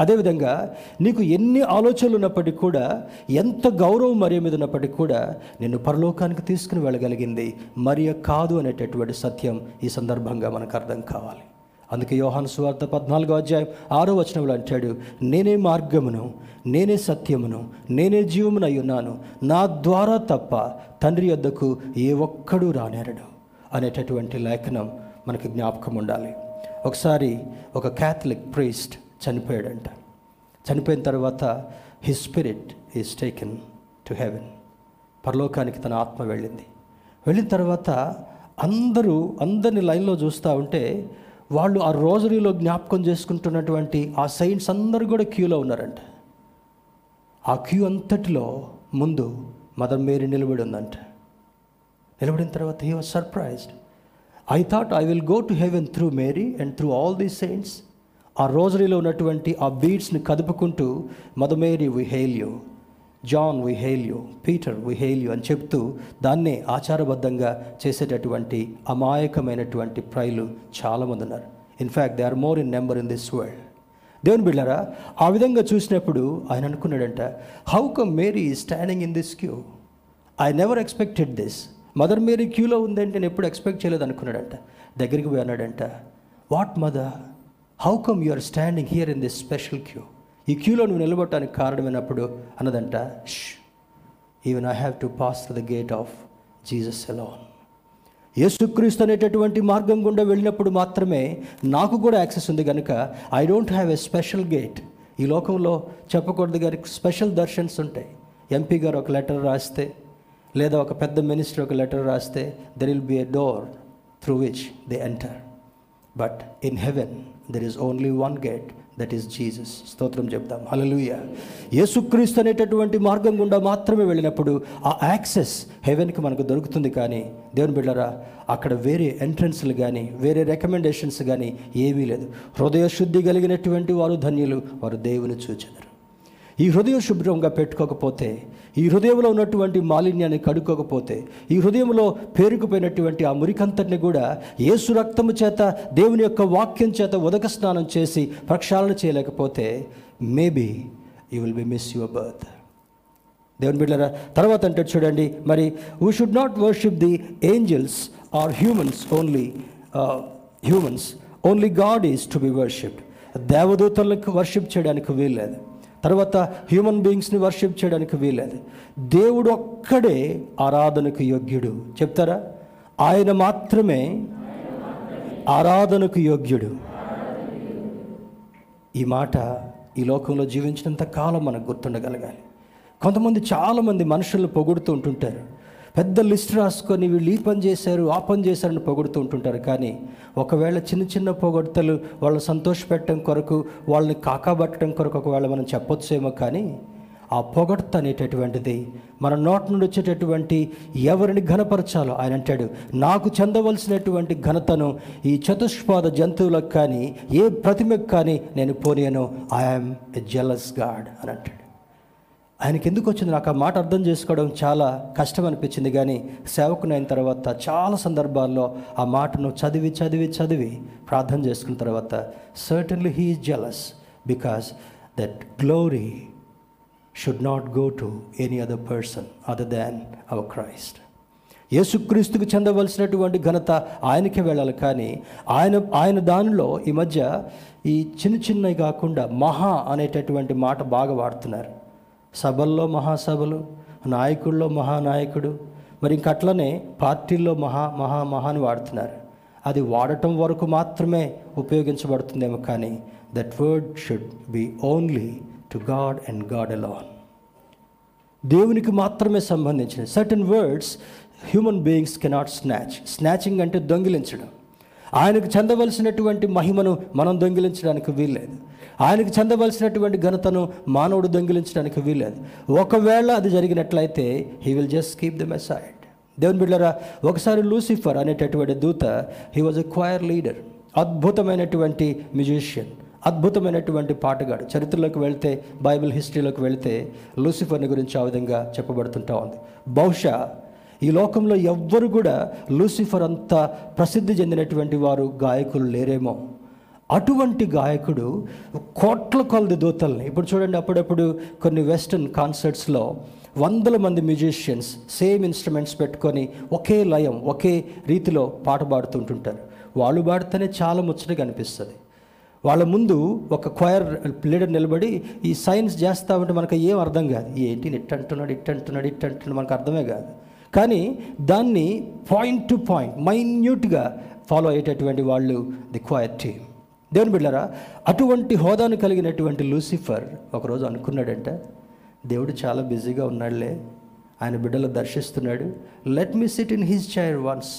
అదేవిధంగా నీకు ఎన్ని ఆలోచనలు ఉన్నప్పటికీ కూడా ఎంత గౌరవం మరియు మీద ఉన్నప్పటికీ కూడా నిన్ను పరలోకానికి తీసుకుని వెళ్ళగలిగింది మరియ కాదు అనేటటువంటి సత్యం ఈ సందర్భంగా మనకు అర్థం కావాలి. అందుకే యోహాను సువార్త పద్నాలుగో అధ్యాయం ఆరో వచనంలో అంటాడు నేనే మార్గమును నేనే సత్యమును నేనే జీవమును అయి ఉన్నాను. నా ద్వారా తప్ప తండ్రి వద్దకు ఏ ఒక్కడూ రానేరడు. అనేటటువంటి లేఖనం మనకి జ్ఞాపకం ఉండాలి. ఒకసారి ఒక క్యాథలిక్ ప్రీస్ట్ చనిపోయాడంట. చనిపోయిన తర్వాత his spirit is taken to heaven పరలోకానికి తన ఆత్మ వెళ్ళింది. వెళ్ళిన తర్వాత అందరూ అందరిని లైన్లో చూస్తూ ఉంటే వాళ్ళు ఆ రోజరీలో జ్ఞాపకం చేసుకుంటున్నటువంటి ఆ సైన్స్ అందరూ కూడా క్యూలో ఉన్నారంట. ఆ క్యూ అంతటిలో ముందు మదర్ మేరీ నిలబడి ఉందంట. నిలబడిన తర్వాత he was surprised I thought I will go to heaven through Mary and through all these saints ఆ రోజరీలో ఉన్నటువంటి ఆ బీడ్స్ని కదుపుకుంటూ mother Mary we hail you John we hail you Peter we hail you అని చెప్తూ దాన్నే ఆచారబద్ధంగా చేసేటటువంటి అమాయకమైనటువంటి ప్రైలు చాలామంది ఉన్నారు. In fact they are more in number in this world దేవుని బిళ్ళారా ఆ విధంగా చూసినప్పుడు ఆయన అనుకున్నాడంట how come Mary standing in this queue I never expected this mother Mary క్యూలో ఉందంటే నేను ఎప్పుడు ఎక్స్పెక్ట్ చేయలేదు అనుకున్నాడంట. దగ్గరికి పోయి అన్నాడంట what mother how come you are standing here in this special queue ఈ క్యూలో నువ్వు నిలబడటానికి కారణమైనప్పుడు అన్నదంట even I have to pass the gate of Jesus alone యేసుక్రీస్తు అనేటటువంటి మార్గం గుండా వెళ్ళినప్పుడు మాత్రమే నాకు కూడా యాక్సెస్ ఉంది కనుక I don't have a special gate ఈ లోకంలో చెప్పకూడదు గారి స్పెషల్ దర్శన్స్ ఉంటాయి. ఎంపీ గారు ఒక లెటర్ రాస్తే లేదా ఒక పెద్ద మినిస్టర్ ఒక లెటర్ రాస్తే there will be a door through which they enter but in heaven there is only one gate that is Jesus స్తోత్రం చెప్తాం హలలుయ యేసుక్రీస్తు అనేటటువంటి మార్గం గుండా మాత్రమే వెళ్ళినప్పుడు ఆ యాక్సెస్ హెవెన్కి మనకు దొరుకుతుంది కానీ దేవుని బిడ్డరా అక్కడ వేరే ఎంట్రన్స్లు కానీ వేరే రికమెండేషన్స్ కానీ ఏమీ లేదు. హృదయ శుద్ధి కలిగినటువంటి వారు ధన్యులు వారు దేవుని చూచెదరు ఈ హృదయం శుభ్రంగా పెట్టుకోకపోతే ఈ హృదయంలో ఉన్నటువంటి మాలిన్యాన్ని కడుక్కోకపోతే ఈ హృదయంలో పేరుకుపోయినటువంటి ఆ మురికంతటిని కూడా యేసు రక్తము చేత దేవుని యొక్క వాక్యం చేత ఉదక స్నానం చేసి ప్రక్షాళన చేయలేకపోతే maybe you will be miss your birth. దేవుని బిడ్డరా తర్వాత అంటే చూడండి మరి we should not worship the angels or humans only humans only God is to be worshipped దేవదూతలకు worship చేయడానికి వీల్లేదు. తర్వాత హ్యూమన్ బీయింగ్స్ని వర్షిప్ చేయడానికి వీలేదు దేవుడు ఒక్కడే ఆరాధనకు యోగ్యుడు. చెప్తారా? ఆయన మాత్రమే ఆరాధనకు యోగ్యుడు. ఈ మాట ఈ లోకంలో జీవించినంత కాలం మనకు గుర్తుండగలగాలి. కొంతమంది చాలామంది మనుషులను పొగుడుతూ ఉంటుంటారు. పెద్ద లిస్ట్ రాసుకొని వీళ్ళు ఈ పని చేశారు ఆ పని చేశారని పొగుడుతూ ఉంటుంటారు. కానీ ఒకవేళ చిన్న చిన్న పొగడ్తలు వాళ్ళని సంతోషపెట్టడం కొరకు వాళ్ళని కాకాబట్టడం కొరకు ఒకవేళ మనం చెప్పొచ్చేమో కానీ ఆ పొగడ్త అనేటటువంటిది మన నోటి నుండి వచ్చేటటువంటి ఎవరిని ఘనపరచాలో ఆయన అంటాడు. నాకు చెందవలసినటువంటి ఘనతను ఈ చతుష్పాద జంతువులకు కానీ ఏ ప్రతిమకు కానీ నేను పోనీయను. ఐఎమ్ ఎ జెలస్ గాడ్ అని అంటాడు. ఆయనకి ఎందుకు వచ్చింది? నాకు ఆ మాట అర్థం చేసుకోవడం చాలా కష్టం అనిపించింది. కానీ సేవకునైన తర్వాత చాలా సందర్భాల్లో ఆ మాటను చదివి చదివి చదివి ప్రార్థన చేసుకున్న తర్వాత certainly he is jealous because that glory should not go to any other person other than our Christ యేసుక్రీస్తుకు చెందవలసినటువంటి ఘనత ఆయనకే వెళ్ళాలి. కానీ ఆయన ఆయన దానిలో ఈ మధ్య ఈ చిన్న చిన్నవి కాకుండా మహా అనేటటువంటి మాట బాగా వాడుతున్నారు. సభల్లో మహాసభలు నాయకుల్లో మహానాయకుడు మరి ఇంకట్లనే పార్టీల్లో మహా మహా మహా అని వాడుతున్నారు. అది వాడటం వరకు మాత్రమే ఉపయోగించబడుతుందేమో కానీ that word should be only to God and God alone దేవునికి మాత్రమే సంబంధించిన certain words human beings cannot snatch snatching అంటే దొంగిలించడం. ఆయనకు చెందవలసినటువంటి మహిమను మనం దొంగిలించడానికి వీల్లేదు. ఆయనకు చెందవలసినటువంటి ఘనతను మానవుడు దొంగిలించడానికి వీలేదు ఒకవేళ అది జరిగినట్లయితే he will just keep the మెసైడ్ దేవుని బిడ్డరా ఒకసారి లూసిఫర్ అనేటటువంటి దూత he was a choir leader అద్భుతమైనటువంటి మ్యూజిషియన్ అద్భుతమైనటువంటి పాటగాడు. చరిత్రలోకి వెళ్తే బైబిల్ హిస్టరీలోకి వెళితే లూసిఫర్ని గురించి ఆ విధంగా చెప్పబడుతుంటా ఉంది. బహుశా ఈ లోకంలో ఎవ్వరు కూడా లూసిఫర్ అంత ప్రసిద్ధి చెందినటువంటి వారు గాయకులు లేరేమో. అటువంటి గాయకుడు కోట్ల కొలది దూతల్ని ఇప్పుడు చూడండి అప్పుడప్పుడు కొన్ని వెస్టర్న్ కాన్సర్ట్స్లో వందల మంది మ్యూజిషియన్స్ సేమ్ ఇన్స్ట్రుమెంట్స్ పెట్టుకొని ఒకే లయం ఒకే రీతిలో పాట పాడుతుంటుంటారు. వాళ్ళు పాడితేనే చాలా ముచ్చటగా అనిపిస్తుంది. వాళ్ళ ముందు ఒక క్వైర్ లీడర్ నిలబడి ఈ సైన్స్ చేస్తా ఉంటే మనకు ఏం అర్థం కాదు. ఏంటి ఇట్ అంటున్నాడు ఇట్ అంటున్నాడు ఇట్ అంటున్నాడు మనకు అర్థమే కాదు. కానీ దాన్ని పాయింట్ టు పాయింట్ మైన్యూట్గా ఫాలో అయ్యేటటువంటి వాళ్ళు ది క్వైర్ టీమ్. దేవుని బిడ్డారా అటువంటి హోదాను కలిగినటువంటి లూసిఫర్ ఒకరోజు అనుకున్నాడంట దేవుడు చాలా బిజీగా ఉన్నాడులే ఆయన బిడ్డలు దర్శిస్తున్నాడు let me sit in his chair once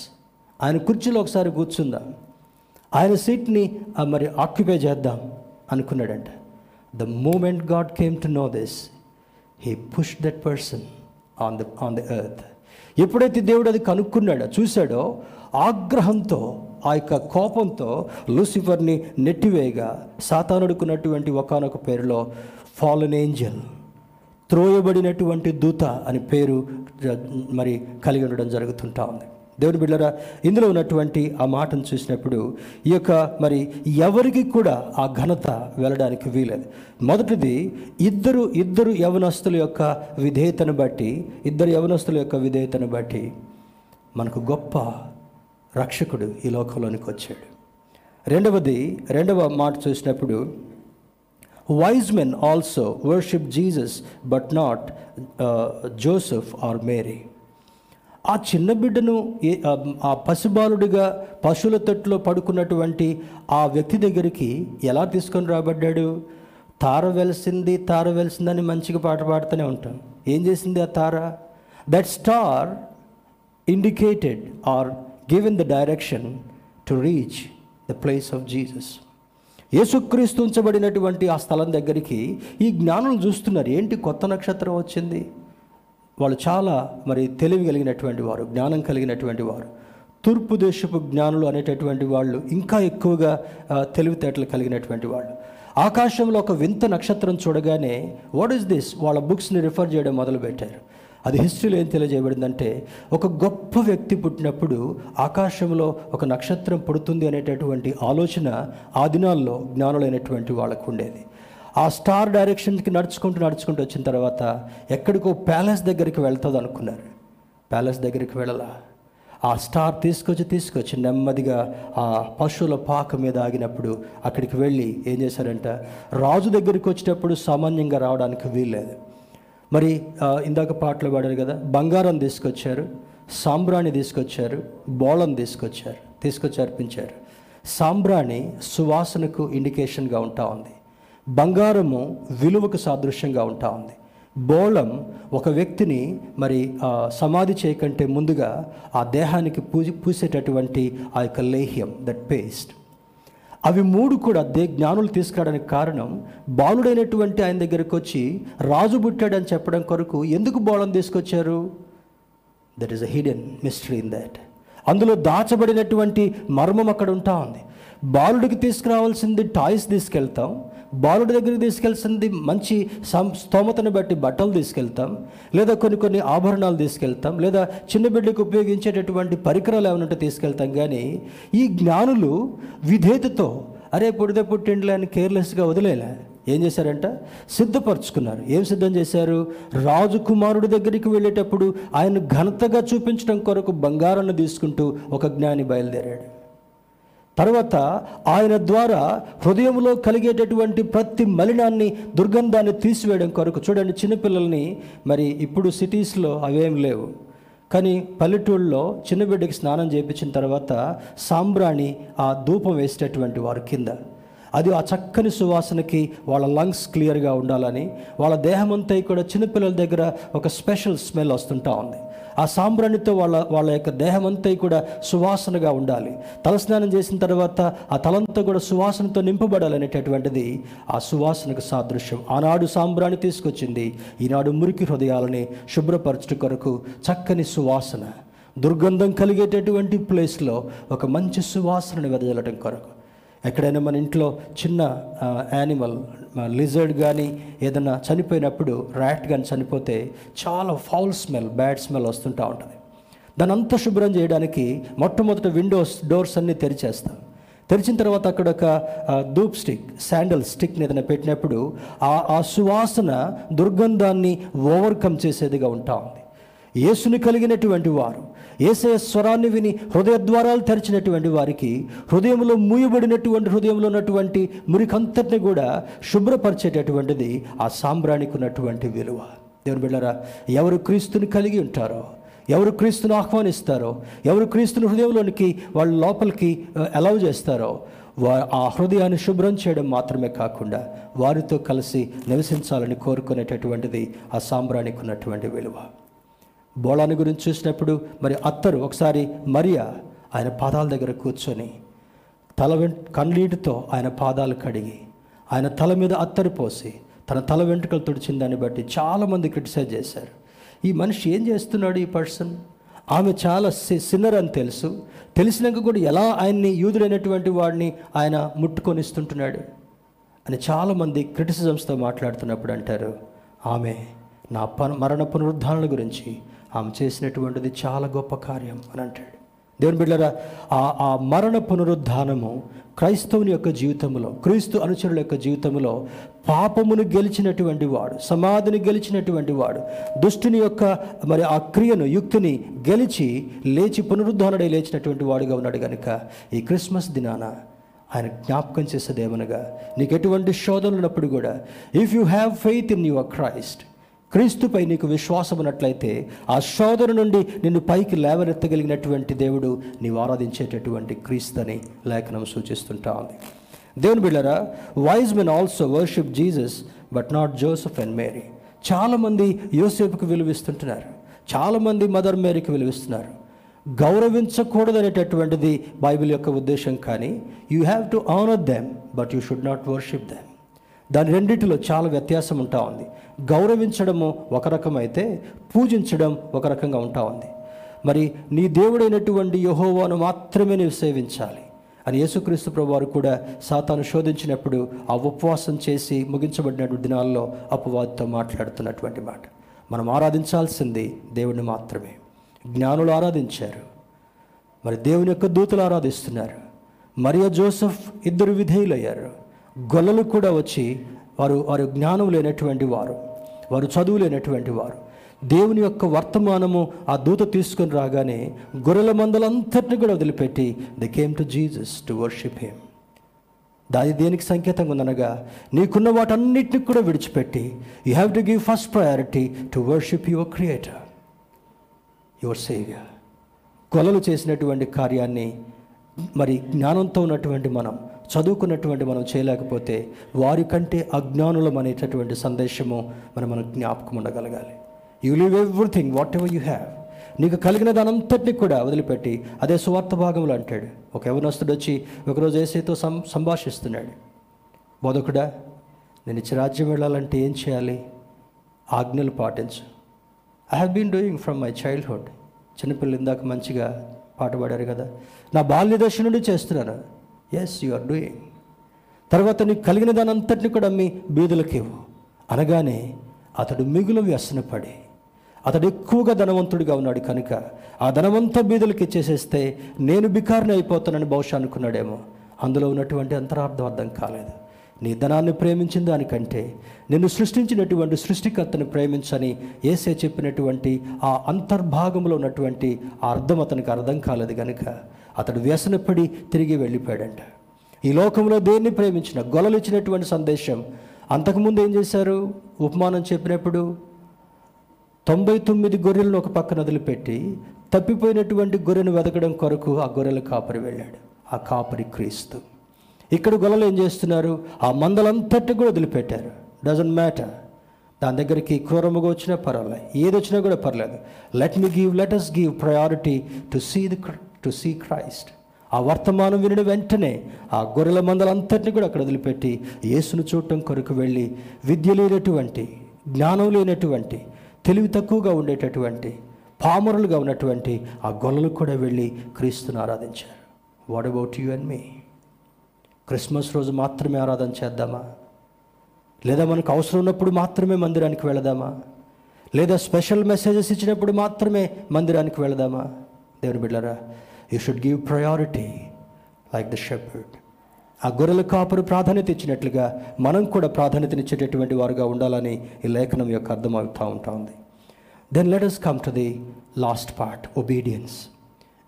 ఆయన కుర్చీలో ఒకసారి కూర్చుందాం ఆయన సీట్ని మరి ఆక్యుపై చేద్దాం అనుకున్నాడంట. The moment God came to know this he push that person on the on the earth ఎప్పుడైతే దేవుడు అది కనుక్కున్నాడో చూశాడో ఆగ్రహంతో ఆ యొక్క కోపంతో లూసిఫర్ని నెట్టివేయగా సాతానుడుకున్నటువంటి ఒకనొక పేరులో ఫాలన్ ఏంజల్ త్రోయబడినటువంటి దూత అని పేరు మరి కలిగి ఉండడం జరుగుతుంటా ఉంది. దేవుని బిడ్డరా ఇందులో ఉన్నటువంటి ఆ మాటను చూసినప్పుడు ఈ యొక్క మరి ఎవరికి కూడా ఆ ఘనత వెళ్ళడానికి వీలేదు. మొదటిది ఇద్దరు ఇద్దరు యవనస్తుల యొక్క విధేయతను బట్టి ఇద్దరు యవనస్తుల యొక్క విధేయతను బట్టి మనకు గొప్ప రక్షకుడు ఈ లోకంలోనికి వచ్చాడు. రెండవది రెండవ మాట చూసినప్పుడు wise men also worship Jesus but not Joseph or Mary ఆ చిన్న బిడ్డను ఆ- ఆ పసిబాలుడిగా పశువుల తొట్టులో పడుకున్నటువంటి ఆ వ్యక్తి దగ్గరికి ఎలా తీసుకొని రాబడ్డాడు? తార వెలిసింది తార వెలిసిందని మంచిగా పాట పాడుతూనే ఉంటాం. ఏం చేసింది ఆ తార? That star indicated are given the direction to reach the place of Jesus యేసుక్రీస్తు ఉంచబడినటువంటి ఆ స్థలం దగ్గరికి ఈ జ్ఞానులు చూస్తున్నారు ఏంటి కొత్త నక్షత్రం వచ్చింది? వాళ్ళు చాలా మరి తెలివి కలిగినటువంటి వారు జ్ఞానం కలిగినటువంటి వారు. తూర్పు దేశపు జ్ఞానులు అనేటటువంటి వాళ్ళు ఇంకా ఎక్కువగా తెలివితేటలు కలిగినటువంటి వాళ్ళు. ఆకాశంలో ఒక వింత నక్షత్రం చూడగానే వాట్ ఈస్ దిస్? వాళ్ళ బుక్స్ని రిఫర్ చేయడం మొదలుపెట్టారు. అది హిస్టరీలో ఏం తెలియజేయబడిందంటే ఒక గొప్ప వ్యక్తి పుట్టినప్పుడు ఆకాశంలో ఒక నక్షత్రం పుడుతుంది అనేటటువంటి ఆలోచన ఆ దినాల్లో జ్ఞానులైనటువంటి వాళ్ళకు ఉండేది. ఆ స్టార్ డైరెక్షన్కి నడుచుకుంటూ నడుచుకుంటూ వచ్చిన తర్వాత ఎక్కడికో ప్యాలెస్ దగ్గరికి వెళ్తుంది అనుకున్నారు. ప్యాలెస్ దగ్గరికి వెళ్ళాల. ఆ స్టార్ తీసుకొచ్చి తీసుకొచ్చి నెమ్మదిగా ఆ పశువుల పాక మీద ఆగినప్పుడు అక్కడికి వెళ్ళి ఏం చేశారంట రాజు దగ్గరికి వచ్చేటప్పుడు సామాన్యంగా రావడానికి వీల్లేదు. మరి ఇందాక పాటలు పాడారు కదా బంగారం తీసుకొచ్చారు సాంబ్రాణి తీసుకొచ్చారు బోళం తీసుకొచ్చారు తీసుకొచ్చి అర్పించారు సాంబ్రాణి సువాసనకు ఇండికేషన్గా ఉంటా ఉంది. బంగారము విలువకు సాదృశ్యంగా ఉంటా ఉంది. బోళం ఒక వ్యక్తిని మరి సమాధి చేయకంటే ముందుగా ఆ దేహానికి పూజ పూసేటటువంటి ఆ యొక్క లేహ్యం దట్ పేస్ట్ అవి మూడు కూడా దే జ్ఞానులు తీసుకురావడానికి కారణం బాలుడైనటువంటి ఆయన దగ్గరికి వచ్చి రాజు పుట్టాడని చెప్పడం కొరకు ఎందుకు బాలను తీసుకొచ్చారు? That is a hidden mystery in that అందులో దాచబడినటువంటి మర్మం అక్కడ ఉంటా ఉంది. బాలుడికి తీసుకురావాల్సింది టాయ్స్ తీసుకెళ్తాం. బాలుడి దగ్గరికి తీసుకెళ్తుంది మంచి స్తోమతను బట్టి బట్టలు తీసుకెళ్తాం లేదా కొన్ని కొన్ని ఆభరణాలు తీసుకెళ్తాం లేదా చిన్న బిడ్డకు ఉపయోగించేటటువంటి పరికరాలు ఏమైనా తీసుకెళ్తాం. కానీ ఈ జ్ఞానులు విధేయతతో అరే పుడితే పుట్టిండ్లే అని కేర్లెస్గా వదిలేలే. ఏం చేశారంట? సిద్ధపరచుకున్నారు. ఏం సిద్ధం చేశారు? రాజకుమారుడి దగ్గరికి వెళ్ళేటప్పుడు ఆయన ఘనతగా చూపించడం కొరకు బంగారాన్ని తీసుకుంటూ ఒక జ్ఞాని బయలుదేరాడు. తర్వాత ఆయన ద్వారా హృదయంలో కలిగేటటువంటి ప్రతి మలినాన్ని దుర్గంధాన్ని తీసివేయడం కొరకు. చూడండి చిన్నపిల్లల్ని మరి ఇప్పుడు సిటీస్లో అవేం లేవు. కానీ పల్లెటూళ్ళలో చిన్నబిడ్డకి స్నానం చేయించిన తర్వాత సాంబ్రాణి ఆ ధూపం వేసేటటువంటి వారు కింద. అది ఆ చక్కని సువాసనకి వాళ్ళ లంగ్స్ క్లియర్గా ఉండాలని వాళ్ళ దేహమంతా కూడా చిన్నపిల్లల దగ్గర ఒక స్పెషల్ స్మెల్ వస్తుంటా ఉంది. ఆ సాంబ్రాణితో వాళ్ళ వాళ్ళ యొక్క దేహం అంతా కూడా సువాసనగా ఉండాలి. తలస్నానం చేసిన తర్వాత ఆ తలంతా కూడా సువాసనతో నింపబడాలనేటటువంటిది ఆ సువాసనకు సాదృశ్యం. ఆనాడు సాంబ్రాణి తీసుకొచ్చింది. ఈనాడు మురికి హృదయాలని శుభ్రపరచడం కొరకు చక్కని సువాసన దుర్గంధం కలిగేటటువంటి ప్లేస్లో ఒక మంచి సువాసనని వెదజల్లడం కొరకు. ఎక్కడైనా మన ఇంట్లో చిన్న యానిమల్ లిజర్డ్ కానీ ఏదైనా చనిపోయినప్పుడు ర్యాట్ కానీ చనిపోతే చాలా ఫౌల్ స్మెల్ బ్యాడ్ స్మెల్ వస్తుంటూ ఉంటుంది. దాని అంతా శుభ్రం చేయడానికి మొట్టమొదట విండోస్ డోర్స్ అన్నీ తెరిచేస్తాం. తెరిచిన తర్వాత అక్కడ ఒక ధూప్ స్టిక్ శాండల్ స్టిక్ని ఏదైనా పెట్టినప్పుడు ఆ ఆ సువాసన దుర్గంధాన్ని ఓవర్కమ్ చేసేదిగా ఉంటా ఉంది. యేసుని కలిగినటువంటి వారు ఏసే స్వరాన్ని విని హృదయ ద్వారాలు తెరిచినటువంటి వారికి హృదయంలో మూయబడినటువంటి హృదయంలో ఉన్నటువంటి మురికంతటిని కూడా శుభ్రపరిచేటటువంటిది ఆ సాంబ్రానికి ఉన్నటువంటి విలువ. దేవుని బిడ్డరా ఎవరు క్రీస్తుని కలిగి ఉంటారో ఎవరు క్రీస్తును ఆహ్వానిస్తారో ఎవరు క్రీస్తుని హృదయంలోనికి వాళ్ళ లోపలికి అలౌ చేస్తారో ఆ హృదయాన్ని శుభ్రం చేయడం మాత్రమే కాకుండా వారితో కలిసి నివసించాలని కోరుకునేటటువంటిది ఆ సాంబ్రానికి ఉన్నటువంటి విలువ. బోళాన్ని గురించి చూసినప్పుడు మరి అత్తరు ఒకసారి మరియా ఆయన పాదాల దగ్గర కూర్చొని తల వెంట కన్నీటితో ఆయన పాదాలు కడిగి ఆయన తల మీద అత్తరు పోసి తన తల వెంట్రుకలు తుడిచిన దాన్ని బట్టి చాలామంది క్రిటిసైజ్ చేశారు. ఈ మనిషి ఏం చేస్తున్నాడు ఈ పర్సన్? ఆమె చాలా సిన్నర్ అని తెలుసు. తెలిసినాక కూడా ఎలా ఆయన్ని యూదుడైనటువంటి వాడిని ఆయన ముట్టుకొనిస్తుంటున్నాడు అని చాలామంది క్రిటిసిజమ్స్తో మాట్లాడుతున్నప్పుడు అంటారు ఆమె నా ప మరణ పునరుద్ధారణ గురించి ఆమె చేసినటువంటిది చాలా గొప్ప కార్యం అని అంటాడు. దేవుని బిడ్డరా ఆ ఆ మరణ పునరుద్ధానము క్రైస్తవుని యొక్క జీవితంలో క్రీస్తు అనుచరుల యొక్క జీవితంలో పాపమును గెలిచినటువంటి వాడు సమాధిని గెలిచినటువంటి వాడు దుష్టుని యొక్క మరి ఆ క్రియను యుక్తిని గెలిచి లేచి పునరుద్ధానడై లేచినటువంటి వాడుగా ఉన్నాడు కనుక ఈ క్రిస్మస్ దినాన ఆయన జ్ఞాపకం చేసేదేమనగా నీకు ఎటువంటి శోధనలు ఉన్నప్పుడు కూడా if you have faith in your Christ క్రీస్తుపై నీకు విశ్వాసం ఉన్నట్లయితే ఆ శోధన నుండి నిన్ను పైకి లేవనెత్తగలిగినటువంటి దేవుడు నీవు ఆరాధించేటటువంటి క్రీస్తుని లేఖనం సూచిస్తుంటా ఉంది. దేవుని బిళ్ళరా wise men also worship Jesus but not Joseph and Mary చాలామంది యోసేపుకు విలువిస్తుంటున్నారు. చాలామంది మదర్ మేరీకి విలువిస్తున్నారు. గౌరవించకూడదనేటటువంటిది బైబిల్ యొక్క ఉద్దేశం కానీ you have to honour them but you should not worship them దాని రెండింటిలో చాలా వ్యత్యాసం ఉంటా ఉంది. గౌరవించడము ఒక రకం అయితే పూజించడం ఒక రకంగా ఉంటా ఉంది. మరి నీ దేవుడైనటువంటి యహోవాను మాత్రమే నీవు సేవించాలి. అని యేసుక్రీస్తు ప్రభువారు కూడా సాతాను శోధించినప్పుడు ఆ ఉపవాసం చేసి ముగించబడినటువంటి దినాల్లో అపవాదితో మాట్లాడుతున్నటువంటి మాట. మనం ఆరాధించాల్సింది దేవుడిని మాత్రమే. జ్ఞానులు ఆరాధించారు. మరి దేవుని యొక్క దూతలు ఆరాధిస్తున్నారు. మరియా జోసెఫ్ ఇద్దరు విధేయులయ్యారు. గొల్లలు కూడా వచ్చి వారు వారు జ్ఞానం లేనటువంటి వారు వారు చదువు లేనటువంటి వారు. దేవుని యొక్క వర్తమానము ఆ దూత తీసుకుని రాగానే గొర్రెల మందలంతటిని కూడా వదిలిపెట్టి they came to Jesus to worship him దాని దేనికి సంకేతంగా ఉందనగా నీకున్న వాటన్నిటిని కూడా విడిచిపెట్టి you have to give first priority to worship your creator your saviour కొలలు చేసినటువంటి కార్యాన్ని మరి జ్ఞానంతో ఉన్నటువంటి మనం చదువుకున్నటువంటి మనం చేయలేకపోతే వారి కంటే అజ్ఞానులం అనేటటువంటి సందేశము మనం మనకు జ్ఞాపకం ఉండగలగాలి. You leave everything whatever you have నీకు కలిగిన దానంతటినీ కూడా వదిలిపెట్టి అదే సువార్త భాగంలో అంటాడు. ఒక యవనస్తుడు వచ్చి ఒకరోజు ఏసైతో సం సంభాషిస్తున్నాడు. బోధకుడా నేను ఇచ్చి రాజ్యం వెళ్ళాలంటే ఏం చేయాలి? ఆజ్ఞలు పాటించు. I have been doing from my childhood చిన్నపిల్లలు ఇందాక మంచిగా పాట పాడారు కదా. నా బాల్య దశ నుండి చేస్తున్నాను. ఎస్ యు ఆర్ డూయింగ్ తర్వాత నీకు కలిగిన దానంతటిని కూడా మీ బీదులకి ఇవ్వు. అనగానే అతడు మిగులు వ్యసనపడి అతడు ఎక్కువగా ధనవంతుడిగా ఉన్నాడు కనుక ఆ ధనమంతా బీదులకి ఇచ్చేసేస్తే నేను బికారిని అయిపోతానని బహుశా అనుకున్నాడేమో. అందులో ఉన్నటువంటి అంతరార్థం అర్థం కాలేదు. నీ ధనాన్ని ప్రేమించిన దానికంటే నిన్ను సృష్టించినటువంటి సృష్టికర్తను ప్రేమించని ఏసే చెప్పినటువంటి ఆ అంతర్భాగంలో ఉన్నటువంటి ఆ అర్థం అతనికి అర్థం కాలేదు కనుక అతడు వ్యసనపడి తిరిగి వెళ్ళిపోయాడంట. ఈ లోకంలో దేన్ని ప్రేమించిన గొలలు ఇచ్చినటువంటి సందేశం? అంతకుముందు ఏం చేశారు? ఉపమానం చెప్పినప్పుడు తొంభై తొమ్మిది గొర్రెలను ఒక పక్కన వదిలిపెట్టి తప్పిపోయినటువంటి గొర్రెను వెతకడం కొరకు ఆ గొర్రెల కాపరి వెళ్ళాడు. ఆ కాపరి క్రీస్తు. ఇక్కడ గొల్లలు ఏం చేస్తున్నారు? ఆ మందలంతటి కూడా వదిలిపెట్టారు. డజంట్ మ్యాటర్ దాని దగ్గరికి క్రూరముగా వచ్చినా పర్వాలేదు. ఏది వచ్చినా కూడా పర్లేదు. Let me give let us give priority to see the to see Christ ఆ వర్తమానం వినని వెంటనే ఆ గొర్రెల మందలంతటిని కూడా అక్కడ వదిలిపెట్టి యేసును చూడటం కొరకు వెళ్ళి విద్య లేనటువంటి జ్ఞానం లేనటువంటి తెలివి తక్కువగా ఉండేటటువంటి పామరులుగా ఉన్నటువంటి ఆ గొల్లలు కూడా వెళ్ళి క్రీస్తుని ఆరాధించారు. What about you and me Christmas రోజు మాత్రమే ఆరాధన చేద్దామా? లేదా మనకు అవసరం ఉన్నప్పుడు మాత్రమే మందిరానికి వెళదామా? లేదా స్పెషల్ మెసేజెస్ ఇచ్చినప్పుడు మాత్రమే మందిరానికి వెళదామా? దేవుని బిడ్డరా you should give priority like the shepherd ఆ గొర్రెల కాపురు ప్రాధాన్యత ఇచ్చినట్లుగా మనం కూడా ప్రాధాన్యతనిచ్చేటటువంటి వారుగా ఉండాలని ఈ లేఖనం యొక్క అర్థం అవుతూ then let us come to the last part obedience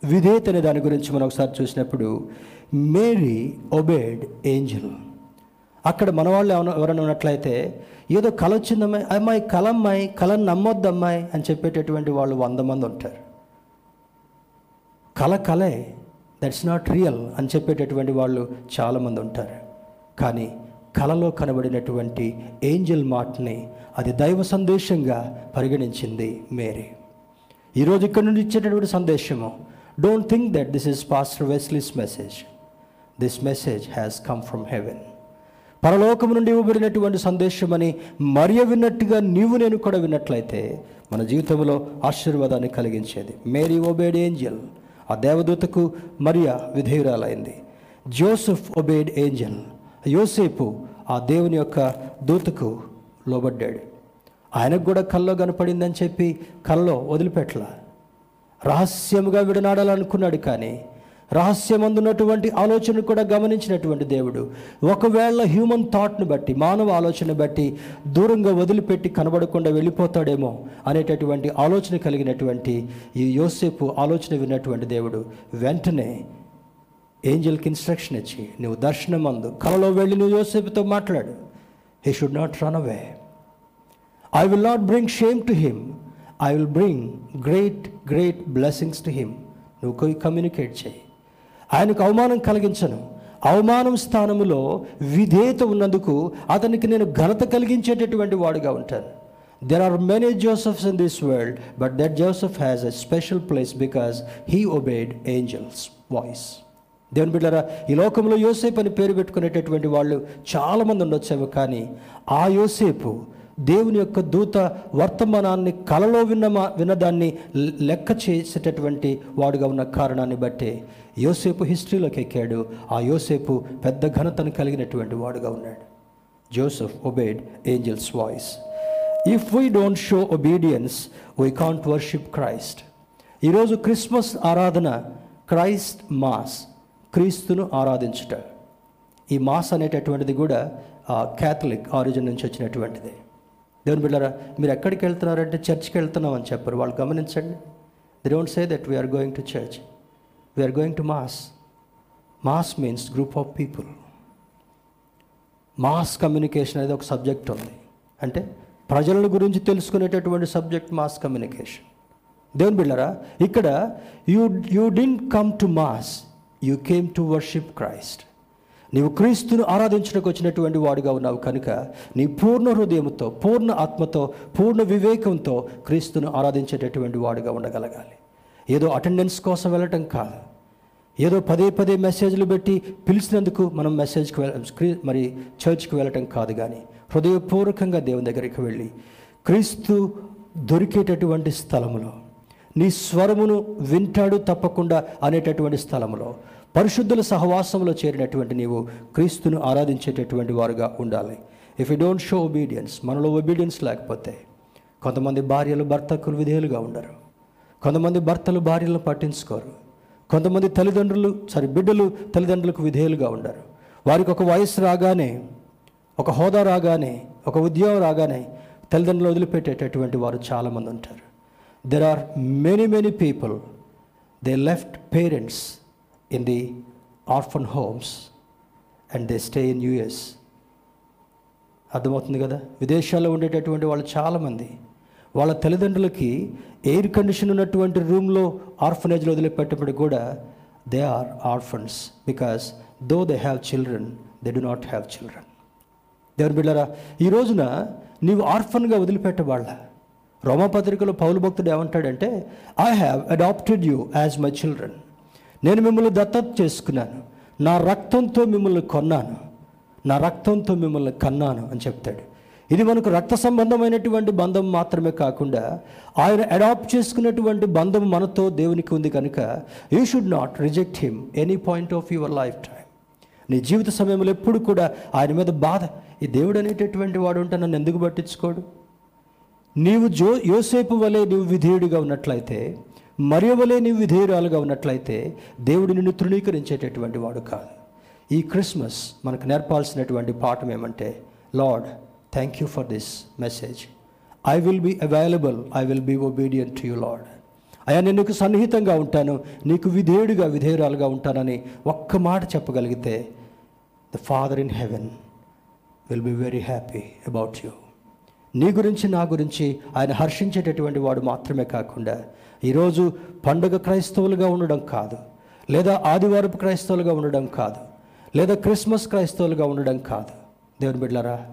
విధేయత అనే దాని గురించి మనం ఒకసారి చూసినప్పుడు మేరీ ఒబేడ్ ఏంజల్. అక్కడ మన వాళ్ళు ఎవరైనా ఉన్నట్లయితే ఏదో కళ వచ్చిందమ్మాయి అమ్మాయి కళ అమ్మాయి నమ్మొద్దు అమ్మాయి అని చెప్పేటటువంటి వాళ్ళు వంద మంది ఉంటారు. కళ కళే దట్స్ నాట్ రియల్ అని చెప్పేటటువంటి వాళ్ళు చాలామంది ఉంటారు. కానీ కళలో కనబడినటువంటి ఏంజల్ మాటని అది దైవ సందేశంగా పరిగణించింది మేరీ. ఈరోజు ఇక్కడ నుండి ఇచ్చేటటువంటి సందేశము don't think that this is pastor Wesley's message this message has come from heaven పరలోకం నుండి ఇవ్వబడినటువంటి సందేశం అని మరియ విన్నట్టుగా నీవు నేను కూడా విన్నట్లయితే మన జీవితంలో ఆశీర్వాదాన్ని కలిగించేది. Mary obeyed angel. ఆ దేవదూతకు మరియా విధేయురాలైంది. జోసెఫ్ ఒబేడ్ ఏంజల్ యోసేపు ఆ దేవుని యొక్క దూతకు లోబడ్డాడు. ఆయనకు కూడా కల్లో కనపడిందని చెప్పి కల్లో వదిలిపెట్టలా. రహస్యముగా విడనాడాలనుకున్నాడు కానీ రహస్యమందున్నటువంటి ఆలోచన కూడా గమనించినటువంటి దేవుడు. ఒకవేళ హ్యూమన్ థాట్ను బట్టి మానవ ఆలోచన బట్టి దూరంగా వదిలిపెట్టి కనబడకుండా వెళ్ళిపోతాడేమో అనేటటువంటి ఆలోచన కలిగినటువంటి ఈ యోసేపు ఆలోచన విన్నటువంటి దేవుడు. వెంటనే ఏంజల్కి ఇన్స్ట్రక్షన్ ఇచ్చి నువ్వు దర్శనం అందు కలలో వెళ్ళి నువ్వు యోసేపుతో మాట్లాడు. He should not run away I will not bring shame to him I will bring great great blessings to him నువ్వు కమ్యూనికేట్ చేయి. ఆయనకు అవమానం కలిగించను. అవమానం స్థానములో విధేయత ఉన్నందుకు అతనికి నేను ఘనత కలిగించేటటువంటి వాడుగా ఉంటాను. There are many Josephs in this world but that Joseph has a special place because he obeyed angel's voice దేవుని బిడ్డరా ఈ లోకంలో యోసేపు అని పేరు పెట్టుకునేటటువంటి వాళ్ళు చాలామంది ఉండొచ్చేమో కానీ ఆ యోసేపు దేవుని యొక్క దూత వర్తమానాన్ని కలలో విన్న విన్నదాన్ని లెక్క చేసేటటువంటి వాడుగా ఉన్న కారణాన్ని బట్టి యోసేపు హిస్టరీలోకి ఎక్కాడు. ఆ యోసేపు పెద్ద ఘనతను కలిగినటువంటి వాడుగా ఉన్నాడు. Joseph obeyed angel's voice. If we don't show obedience we can't worship Christ ఈరోజు క్రిస్మస్ ఆరాధన క్రైస్ట్ మాస్ క్రీస్తును ఆరాధించుట. ఈ మాస్ అనేటటువంటిది కూడా క్యాథలిక్ ఆరిజిన్ నుంచి వచ్చినటువంటిది. దేవుని బిళ్ళారా మీరు ఎక్కడికి వెళ్తున్నారంటే చర్చ్కి వెళ్తున్నామని చెప్పారు. చెప్పరు వాళ్ళు గమనించండి. They don't say that we're going to church we're going to mass mass means group of people mass communication అనేది ఒక సబ్జెక్ట్ ఉంది. అంటే ప్రజల గురించి తెలుసుకునేటటువంటి సబ్జెక్ట్ మాస్ కమ్యూనికేషన్ దేవుని బిళ్ళరా ఇక్కడ you you didn't come to mass you came to worship Christ నీవు క్రీస్తును ఆరాధించడానికి వచ్చినటువంటి వాడుగా ఉన్నావు కనుక నీ పూర్ణ హృదయంతో పూర్ణ ఆత్మతో పూర్ణ వివేకంతో క్రీస్తును ఆరాధించేటటువంటి వాడుగా ఉండగలగాలి. ఏదో అటెండెన్స్ కోసం వెళ్ళటం కాదు. ఏదో పదే పదే మెసేజ్లు పెట్టి పిలిచినందుకు మనం మెసేజ్కి వెళ్ళ మరి చర్చ్కి వెళ్ళటం కాదు కానీ హృదయపూర్వకంగా దేవుని దగ్గరికి వెళ్ళి క్రీస్తు దొరికేటటువంటి స్థలములో నీ స్వరమును వింటాడు తప్పకుండా అనేటటువంటి స్థలంలో పరిశుద్ధుల సహవాసంలో చేరినటువంటి నీవు క్రీస్తును ఆరాధించేటటువంటి వారుగా ఉండాలి. If you don't show obedience మనలో ఒబీడియన్స్ లేకపోతే కొంతమంది భార్యలు భర్తకు విధేయులుగా ఉండరు. కొంతమంది భర్తలు భార్యలను పట్టించుకోరు. కొంతమంది తల్లిదండ్రులు సారీ బిడ్డలు తల్లిదండ్రులకు విధేయులుగా ఉండరు. వారికి ఒక వయసు రాగానే ఒక హోదా రాగానే ఒక ఉద్యోగం రాగానే తల్లిదండ్రులు వదిలిపెట్టేటటువంటి వారు చాలామంది ఉంటారు. There are many many people they left parents in the orphan homes and they stay in US అర్థమవుతుంది కదా? విదేశాల్లో ఉండేటటువంటి వాళ్ళు చాలామంది. వాళ్ళ తల్లిదండ్రులకి ఎయిర్ కండిషన్ ఉన్నటువంటి రూమ్లో ఆర్ఫనేజ్లో వదిలిపెట్టబడి కూడా they are orphans because though they have children they do not have children దేవుని బిడ్డరా ఈ రోజున నీవు ఆర్ఫన్గా వదిలిపెట్టవాళ్ళ రోమపత్రికలో పౌలు భక్తుడు ఏమంటాడంటే I have adopted you as my children నేను మిమ్మల్ని దత్తత చేసుకున్నాను. నా రక్తంతో మిమ్మల్ని కొన్నాను. నా రక్తంతో మిమ్మల్ని కన్నాను అని చెప్తాడు. ఇది మనకు రక్త సంబంధమైనటువంటి బంధం మాత్రమే కాకుండా ఆయన అడాప్ట్ చేసుకున్నటువంటి బంధం మనతో దేవునికి ఉంది కనుక you should not reject him any point of your life time నీ జీవిత సమయంలో ఎప్పుడు కూడా ఆయన మీద బాధ ఈ దేవుడు అనేటటువంటి వాడు ఉంటే నన్ను ఎందుకు పట్టించుకోడు? నీవు జో యోసేపు వలె నీవు విధేయుడిగా ఉన్నట్లయితే మరియు వలె నీవు విధేయురాలుగా ఉన్నట్లయితే దేవుడు నిన్ను తృణీకరించేటటువంటి వాడు కాదు. ఈ క్రిస్మస్ మనకు నేర్పాల్సినటువంటి పాఠం ఏమంటే Lord thank you for this message I will be available I will be obedient to you Lord అయ్యా నేను నీకు సన్నిహితంగా ఉంటాను. నీకు విధేయుడిగా విధేయురాలుగా ఉంటానని ఒక్క మాట చెప్పగలిగితే the father in heaven will be very happy about you నీ గురించి నా గురించి ఆయన హర్షించేటటువంటి వాడు మాత్రమే కాకుండా ఈరోజు పండుగ క్రైస్తవులుగా ఉండడం కాదు లేదా ఆదివారపు క్రైస్తవులుగా ఉండడం కాదు లేదా క్రిస్మస్ క్రైస్తవులుగా ఉండడం కాదు. దేవుని బిడ్డలారా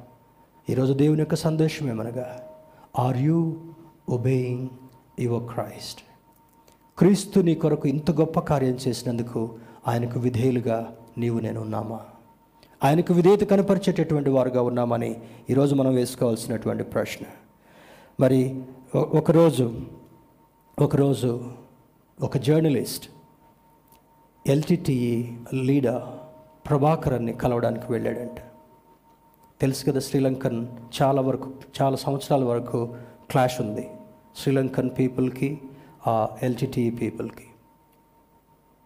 ఈరోజు దేవుని యొక్క సందేశం ఏమనగా are you obeying your Christ క్రీస్తు నీ కొరకు ఇంత గొప్ప కార్యం చేసినందుకు ఆయనకు విధేయులుగా నీవు నేను ఉన్నామా? ఆయనకు విధేయత కనపరిచేటటువంటి వారుగా ఉన్నామని ఈరోజు మనం వేసుకోవాల్సినటువంటి ప్రశ్న. మరి ఒకరోజు ఒకరోజు ఒక జర్నలిస్ట్ ఎల్టీటీఈ లీడర్ ప్రభాకరన్ని కలవడానికి వెళ్ళాడంట. తెలుసు కదా శ్రీలంకన్ చాలా వరకు చాలా సంవత్సరాల వరకు క్లాష్ ఉంది. శ్రీలంకన్ పీపుల్కి ఆ ఎల్జిటిఈ పీపుల్కి.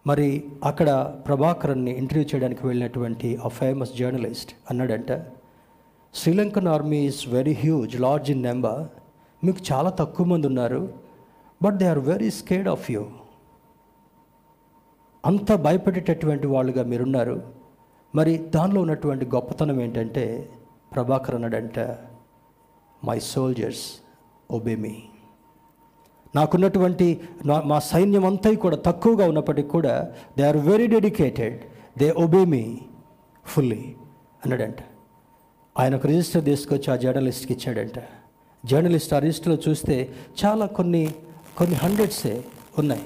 మరి అక్కడ ప్రభాకరన్ని ఇంటర్వ్యూ చేయడానికి వెళ్ళినటువంటి ఆ ఫేమస్ జర్నలిస్ట్ అన్నాడంట Sri Lankan army is very huge large in number. మీకు చాలా తక్కువ మంది ఉన్నారు but they are very scared of you. అంత భయపడేటటువంటి వాళ్ళుగా మీరున్నారు. మరి దానిలో ఉన్నటువంటి గొప్పతనం ఏంటంటే ప్రభాకర్ అన్నాడంట మై సోల్జర్స్ ఒబే మీ నాకున్నటువంటి నా- మా సైన్యం అంతా కూడా తక్కువగా ఉన్నప్పటికీ కూడా they are very dedicated they obey me fully అన్నాడంట. ఆయన ఒక రిజిస్టర్ తీసుకొచ్చి ఆ జర్నలిస్ట్కి ఇచ్చాడంట. జర్నలిస్ట్ ఆ రిజిస్టర్లో చూస్తే చాలా కొన్ని కొన్ని హండ్రెడ్సే ఉన్నాయి.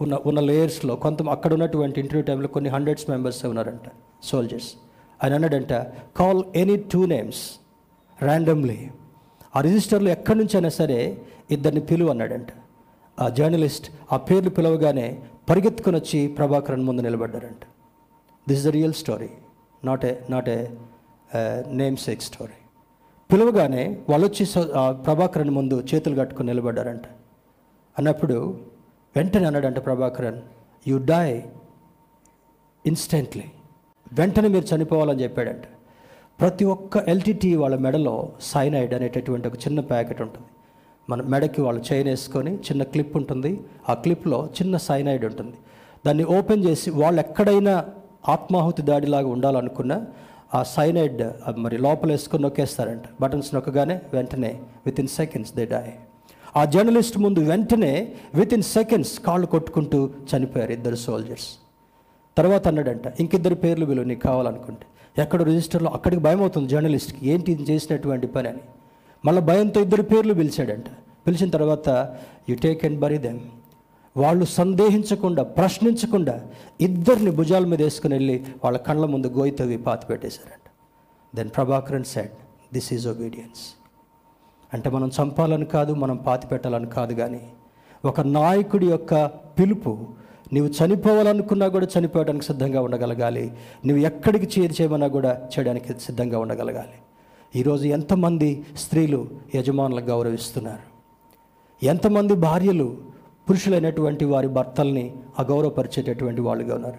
ఉన్న ఉన్న లేయర్స్లో కొంత అక్కడ ఉన్నటువంటి ఇంటర్వ్యూ టైంలో కొన్ని హండ్రెడ్స్ మెంబర్సే ఉన్నారంట సోల్జర్స్ ఆయన అన్నాడంట call any two names randomly ఆ రిజిస్టర్లో ఎక్కడి నుంచి అయినా సరే ఇద్దరిని పిలువు అన్నాడంట. ఆ జర్నలిస్ట్ ఆ పేర్లు పిలవగానే పరిగెత్తుకొని వచ్చి ప్రభాకరన్ ముందు నిలబడ్డారంట. This is the real story not a not a namesake story పిలవగానే వాళ్ళు వచ్చి ప్రభాకరన్ ముందు చేతులు కట్టుకుని నిలబడ్డారంట. అన్నప్పుడు వెంటనే అన్నాడంట ప్రభాకరన్ యు డై ఇన్స్టెంట్లీ వెంటనే మీరు చనిపోవాలని చెప్పాడంట. ప్రతి ఒక్క ఎల్టీటీ వాళ్ళ మెడలో సైనైడ్ అనేటటువంటి ఒక చిన్న ప్యాకెట్ ఉంటుంది. మన మెడకి వాళ్ళు చైన్ వేసుకొని చిన్న క్లిప్ ఉంటుంది. ఆ క్లిప్లో చిన్న సైనైడ్ ఉంటుంది. దాన్ని ఓపెన్ చేసి వాళ్ళు ఎక్కడైనా ఆత్మాహుతి దాడిలాగా ఉండాలనుకున్నా ఆ సైనైడ్ మరి లోపల వేసుకొని నొక్కేస్తారంట. బటన్స్ నొక్కగానే వెంటనే within seconds they die. ఆ జర్నలిస్ట్ ముందు వెంటనే విత్ ఇన్ సెకండ్స్ కాళ్ళు కొట్టుకుంటూ చనిపోయారు ఇద్దరు సోల్జర్స్ తర్వాత అన్నాడంట ఇంకిద్దరు పేర్లు వీళ్ళు నీకు కావాలనుకుంటే. ఎక్కడ రిజిస్టర్లో అక్కడికి భయం అవుతుంది జర్నలిస్ట్కి ఏంటి ఇది చేసినటువంటి పని అని. మళ్ళీ భయంతో ఇద్దరు పేర్లు పిలిచాడంట. పిలిచిన తర్వాత you take and bury them. వాళ్ళు సందేహించకుండా ప్రశ్నించకుండా ఇద్దరిని భుజాల మీద వేసుకుని వెళ్ళి వాళ్ళ కళ్ళ ముందు గోయితవి పాతి పెట్టేశారంట. Then Prabhakaran said this is obedience అంటే మనం చంపాలని కాదు మనం పాతి పెట్టాలని కాదు కానీ ఒక నాయకుడి యొక్క పిలుపు నీవు చనిపోవాలనుకున్నా కూడా చనిపోవడానికి సిద్ధంగా ఉండగలగాలి. నువ్వు ఎక్కడికి చేరి చేయమన్నా కూడా చేయడానికి సిద్ధంగా ఉండగలగాలి. ఈరోజు ఎంతమంది స్త్రీలు యజమానులకు గౌరవిస్తున్నారు. ఎంతమంది భార్యలు పురుషులైనటువంటి వారి భర్తల్ని అగౌరవపరిచేటటువంటి వాళ్ళుగా ఉన్నారు.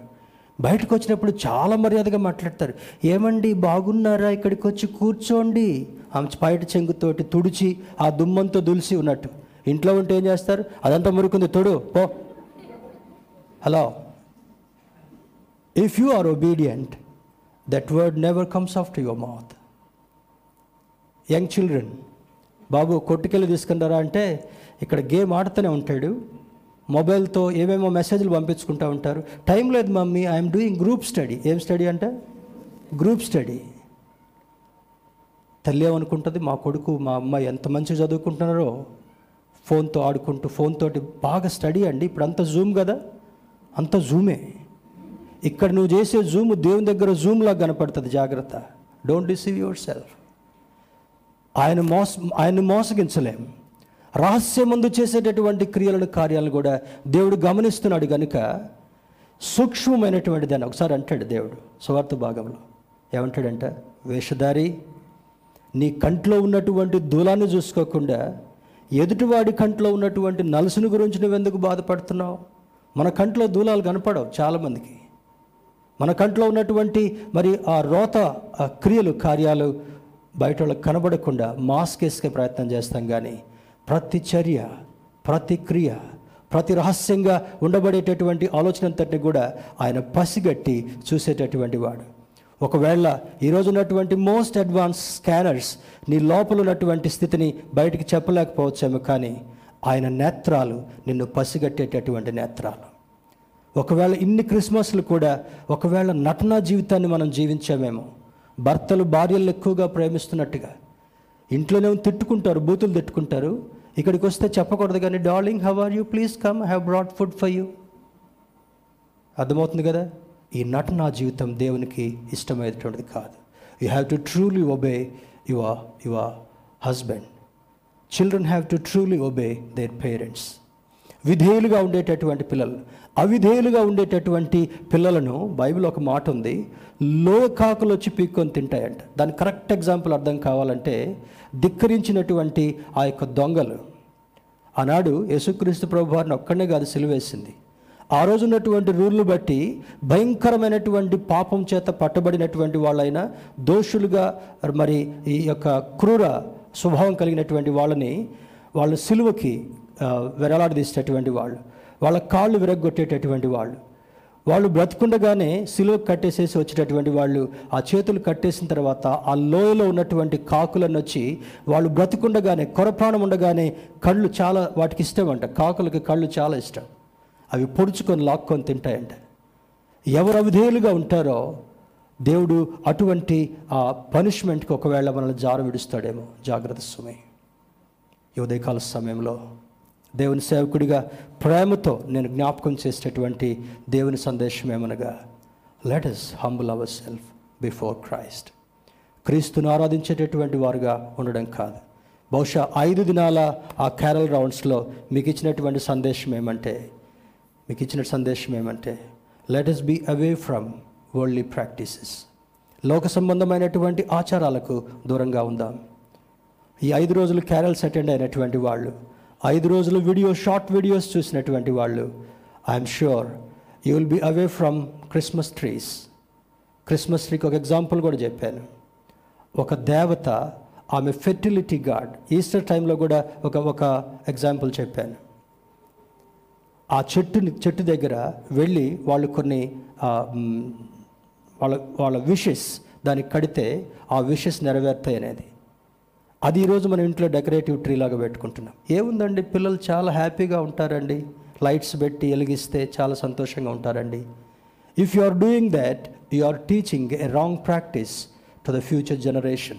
బయటకు వచ్చినప్పుడు చాలా మర్యాదగా మాట్లాడతారు. ఏమండి బాగున్నారా? ఇక్కడికి వచ్చి కూర్చోండి. ఆమె బయట చెంగుతోటి తుడిచి ఆ దుమ్మంతో దులిసి ఉన్నట్టు. ఇంట్లో ఉంటే ఏం చేస్తారు? అదంతా మురుకుంది తొడు పో. Hello if you are obedient that word never comes of to your mouth young children బాబు కొట్టుకెళ్ళి తీసుకుంటారా అంటే ఇక్కడ గేమ్ ఆడుతూనే ఉంటాడు. మొబైల్తో ఏమేమో మెసేజ్లు పంపించుకుంటూ ఉంటారు. టైం లేదు mummy I'm doing group study ఏం స్టడీ అంటే? గ్రూప్ స్టడీ తల్లి ఏమనుకుంటుంది? మా కొడుకు మా అమ్మాయి ఎంత మంచిగా చదువుకుంటున్నారో ఫోన్తో ఆడుకుంటూ ఫోన్తోటి బాగా స్టడీ అండి. ఇప్పుడు అంత జూమ్ కదా. అంత జూమే. ఇక్కడ నువ్వు చేసే జూమ్ దేవుని దగ్గర జూమ్లా కనపడుతుంది జాగ్రత్త. డోంట్ డిసీవ్ యువర్ సెల్ఫ్ ఆయన మోస ఆయన్ని మోసగించలేం. రహస్యమందు చేసేటటువంటి క్రియలను కార్యాలను కూడా దేవుడు గమనిస్తున్నాడు కనుక సూక్ష్మమైనటువంటి దాన్ని ఒకసారి అంటాడు దేవుడు సువార్త భాగంలో. ఏమంటాడంట? వేషధారి నీ కంట్లో ఉన్నటువంటి దూలాన్ని చూసుకోకుండా ఎదుటివాడి కంట్లో ఉన్నటువంటి నలుసుని గురించి నువ్వెందుకు బాధపడుతున్నావు? మన కంట్లో దూలాలు కనపడవు చాలామందికి. మన కంట్లో ఉన్నటువంటి మరి ఆ రోత ఆ క్రియలు కార్యాలు బయట వాళ్ళకి కనబడకుండా మాస్క్ వేసుకే ప్రయత్నం చేస్తాం కానీ ప్రతి చర్య ప్రతి క్రియ ప్రతి రహస్యంగా ఉండబడేటటువంటి ఆలోచనంతటిని కూడా ఆయన పసిగట్టి చూసేటటువంటి వాడు. ఒకవేళ ఈరోజు ఉన్నటువంటి మోస్ట్ అడ్వాన్స్ స్కానర్స్ నీ లోపల ఉన్నటువంటి స్థితిని బయటికి చెప్పలేకపోవచ్చేమో కానీ ఆయన నేత్రాలు నిన్ను పసిగట్టేటటువంటి నేత్రాలు. ఒకవేళ ఇన్ని క్రిస్మస్లు కూడా ఒకవేళ నటనా జీవితాన్ని మనం జీవించామేమో భర్తలు భార్యలు ఎక్కువగా ప్రేమిస్తున్నట్టుగా ఇంట్లోనే తిట్టుకుంటారు బూతులు తిట్టుకుంటారు ఇక్కడికి వస్తే చెప్పకూడదు కానీ darling how are you please come have brought food for you అర్థమవుతుంది కదా? ఈ నటనా జీవితం దేవునికి ఇష్టమైనటువంటిది కాదు. You have to truly obey your your husband children have to truly obey their parents విధేయులుగా ఉండేటటువంటి పిల్లలు అవిధేయులుగా ఉండేటటువంటి పిల్లలను బైబిల్ ఒక మాట ఉంది లోకాకులు వచ్చి పీక్కొని తింటాయంట. దాని కరెక్ట్ ఎగ్జాంపుల్ అర్థం కావాలంటే ధిక్కరించినటువంటి ఆ యొక్క దొంగలు. ఆనాడు యేసుక్రీస్తు ప్రభు వారిని ఒక్కడనే కాదు సిలువేసింది. ఆ రోజు ఉన్నటువంటి రూల్ను బట్టి భయంకరమైనటువంటి పాపం చేత పట్టబడినటువంటి వాళ్ళైనా దోషులుగా మరి ఈ యొక్క క్రూర స్వభావం కలిగినటువంటి వాళ్ళని వాళ్ళ సిలువకి వెరలాడదీసేటటువంటి వాళ్ళు వాళ్ళ కాళ్ళు విరగ్గొట్టేటటువంటి వాళ్ళు వాళ్ళు బ్రతుకుండగానే సిలువ కట్టేసేసి వచ్చేటటువంటి వాళ్ళు ఆ చేతులు కట్టేసిన తర్వాత ఆ లోయలో ఉన్నటువంటి కాకులను వచ్చి వాళ్ళు బ్రతుకుండగానే కొరప్రాణం ఉండగానే కళ్ళు చాలా వాటికి ఇష్టం అంట. కాకులకి కళ్ళు చాలా ఇష్టం. అవి పొడుచుకొని లాక్కొని తింటాయంట. ఎవరు అవిధేయులుగా ఉంటారో దేవుడు అటువంటి ఆ పనిష్మెంట్కి ఒకవేళ మనల్ని జార విడుస్తాడేమో. జాగ్రత్త సుమే. ఈ ఉదయకాల సమయంలో దేవుని సేవకుడిగా ప్రేమతో నేను జ్ఞాపకం చేసేటటువంటి దేవుని సందేశం ఏమనగా let us humble our self before Christ క్రీస్తును ఆరాధించేటటువంటి వారుగా ఉండడం కాదు. బహుశా ఐదు దినాల ఆ క్యారల్ రౌండ్స్లో మీకు ఇచ్చినటువంటి సందేశం ఏమంటే మీకు ఇచ్చిన సందేశం ఏమంటే let us be away from worldly practices లోక సంబంధమైనటువంటి ఆచారాలకు దూరంగా ఉందాం. ఈ ఐదు రోజులు క్యారల్స్ అటెండ్ అయినటువంటి వాళ్ళు ఐదు రోజులు వీడియో షార్ట్ వీడియోస్ చూసినటువంటి వాళ్ళు I'm sure you will be away from Christmas trees Christmas ట్రీకి ఒక ఎగ్జాంపుల్ కూడా చెప్పాను. ఒక దేవత ఆమె ఫెర్టిలిటీ గాడ్ ఈస్టర్ టైంలో కూడా ఒక ఒక ఎగ్జాంపుల్ చెప్పాను. ఆ చెట్టుని చెట్టు దగ్గర వెళ్ళి వాళ్ళు కొన్ని వాళ్ళ వాళ్ళ విషెస్ దానికి కడితే ఆ విషెస్ నెరవేరుతాయి అనేది అది ఈరోజు మనం ఇంట్లో డెకరేటివ్ ట్రీ లాగా పెట్టుకుంటున్నాం. ఏముందండి? పిల్లలు చాలా హ్యాపీగా ఉంటారండి. లైట్స్ పెట్టి వెలిగిస్తే చాలా సంతోషంగా ఉంటారండి. If you are doing that you are teaching a wrong practice to the future generation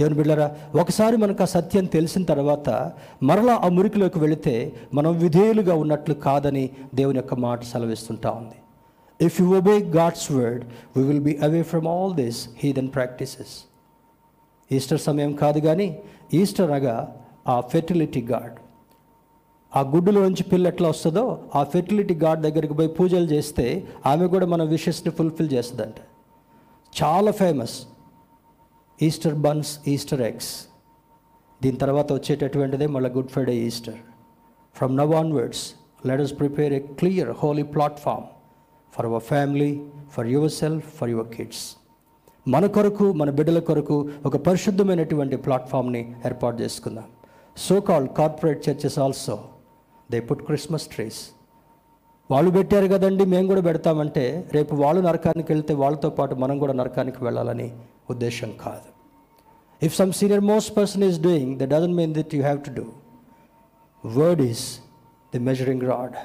దేవుని బిడ్డరా ఒకసారి మనకు ఆ సత్యం తెలిసిన తర్వాత మరలా ఆ మురికిలోకి వెళితే మనం విధేయులుగా ఉన్నట్లు కాదని దేవుని యొక్క మాట సెలవిస్తుంటా ఉంది. If you obey God's word we will be away from all this heathen practices Easter సమయం కాదు కానీ ఈస్టర్ అనగా ఆ ఫెర్టిలిటీ గాడ్ ఆ గుడ్డులోంచి పిల్ల ఎట్లా వస్తుందో ఆ ఫెర్టిలిటీ గాడ్ దగ్గరికి పోయి పూజలు చేస్తే ఆమె కూడా మన విషెస్ని ఫుల్ఫిల్ చేస్తుందంట. చాలా famous Easter buns Easter eggs దీని తర్వాత వచ్చేటటువంటిదే మళ్ళీ good Friday Easter from now onwards let us prepare a clear holy platform for our family for your self for your kids మన కొరకు మన బిడ్డల కొరకు ఒక పరిశుద్ధమైనటువంటి ప్లాట్ఫామ్ని ఏర్పాటు చేసుకుందాం. So called corporate churches also they put Christmas trees వాళ్ళు పెట్టారు కదండి మేము కూడా పెడతామంటే రేపు వాళ్ళు నరకానికి వెళ్తే వాళ్ళతో పాటు మనం కూడా నరకానికి వెళ్ళాలని ఉద్దేశం కాదు. If some senior most person is doing the doesn't mean that you have to do word is the measuring rod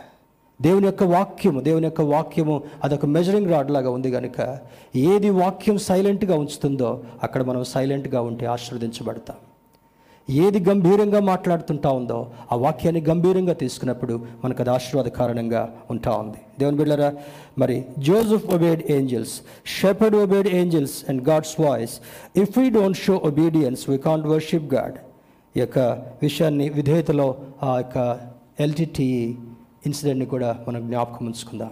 దేవుని యొక్క వాక్యము దేవుని యొక్క వాక్యము అదొక మెజరింగ్ రాడ్ లాగా ఉంది కనుక ఏది వాక్యం సైలెంట్గా ఉంచుతుందో అక్కడ మనం సైలెంట్గా ఉంటే ఆశీర్వదించబడతాం. ఏది గంభీరంగా మాట్లాడుతుంటా ఉందో ఆ వాక్యాన్ని గంభీరంగా తీసుకున్నప్పుడు మనకు అది ఆశీర్వాద కారణంగా ఉంటా ఉంది. దేవుని బిళ్ళరా మరి Joseph obeyed angels shepherd obeyed angels and God's voice if we don't show obedience we can't worship God ఈ యొక్క విషయాన్ని విధేయతలో ఆ యొక్క ఎల్టీటీఈ ఇన్సిడెంట్ని కూడా మనం జ్ఞాపకం ఉంచుకుందాం.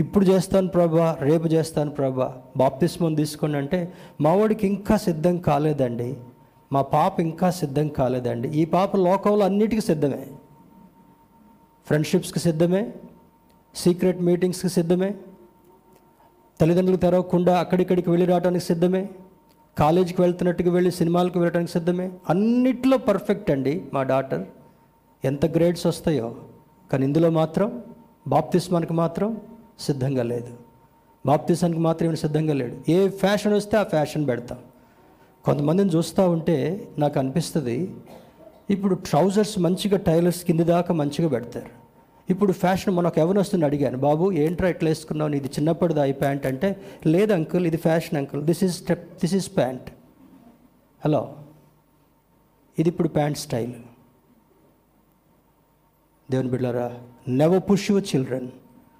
ఇప్పుడు చేస్తాను ప్రభా రేపు చేస్తాను ప్రభా బాప్తిస్మం తీసుకోండి అంటే మావాడికి ఇంకా సిద్ధం కాలేదండి. మా పాప ఇంకా సిద్ధం కాలేదండి. ఈ పాప లోకంలో అన్నిటికీ సిద్ధమే. ఫ్రెండ్షిప్స్కి సిద్ధమే. సీక్రెట్ మీటింగ్స్కి సిద్ధమే. తల్లిదండ్రులు తెరవకుండా అక్కడిక్కడికి వెళ్ళి రావడానికి సిద్ధమే. కాలేజీకి వెళ్తున్నట్టుగా వెళ్ళి సినిమాలకు వెళ్ళడానికి సిద్ధమే. అన్నిట్లో పర్ఫెక్ట్ అండి మా డాటర్. ఎంత గ్రేడ్స్ వస్తాయో. కానీ ఇందులో మాత్రం బాప్తిస్మానికి మాత్రం సిద్ధంగా లేదు. బాప్తిసానికి మాత్రం సిద్ధంగా లేడు. ఏ ఫ్యాషన్ వస్తే ఆ ఫ్యాషన్ పెడతాం. కొంతమందిని చూస్తూ ఉంటే నాకు అనిపిస్తుంది ఇప్పుడు ట్రౌజర్స్ మంచిగా టైలర్స్ కింది దాకా మంచిగా పెడతారు. ఇప్పుడు ఫ్యాషన్ మనకు ఎవరినొస్తుంది అడిగాను. బాబు ఏంట్రా ఎట్లా వేసుకున్నావు? ఇది చిన్నప్పటిదా ఈ ప్యాంట్ అంటే లేదు అంకుల్ ఇది fashion uncle. This is step this is pant hello ఇది ఇప్పుడు ప్యాంట్ స్టైల్. దేవుని బిడ్డారా never push your children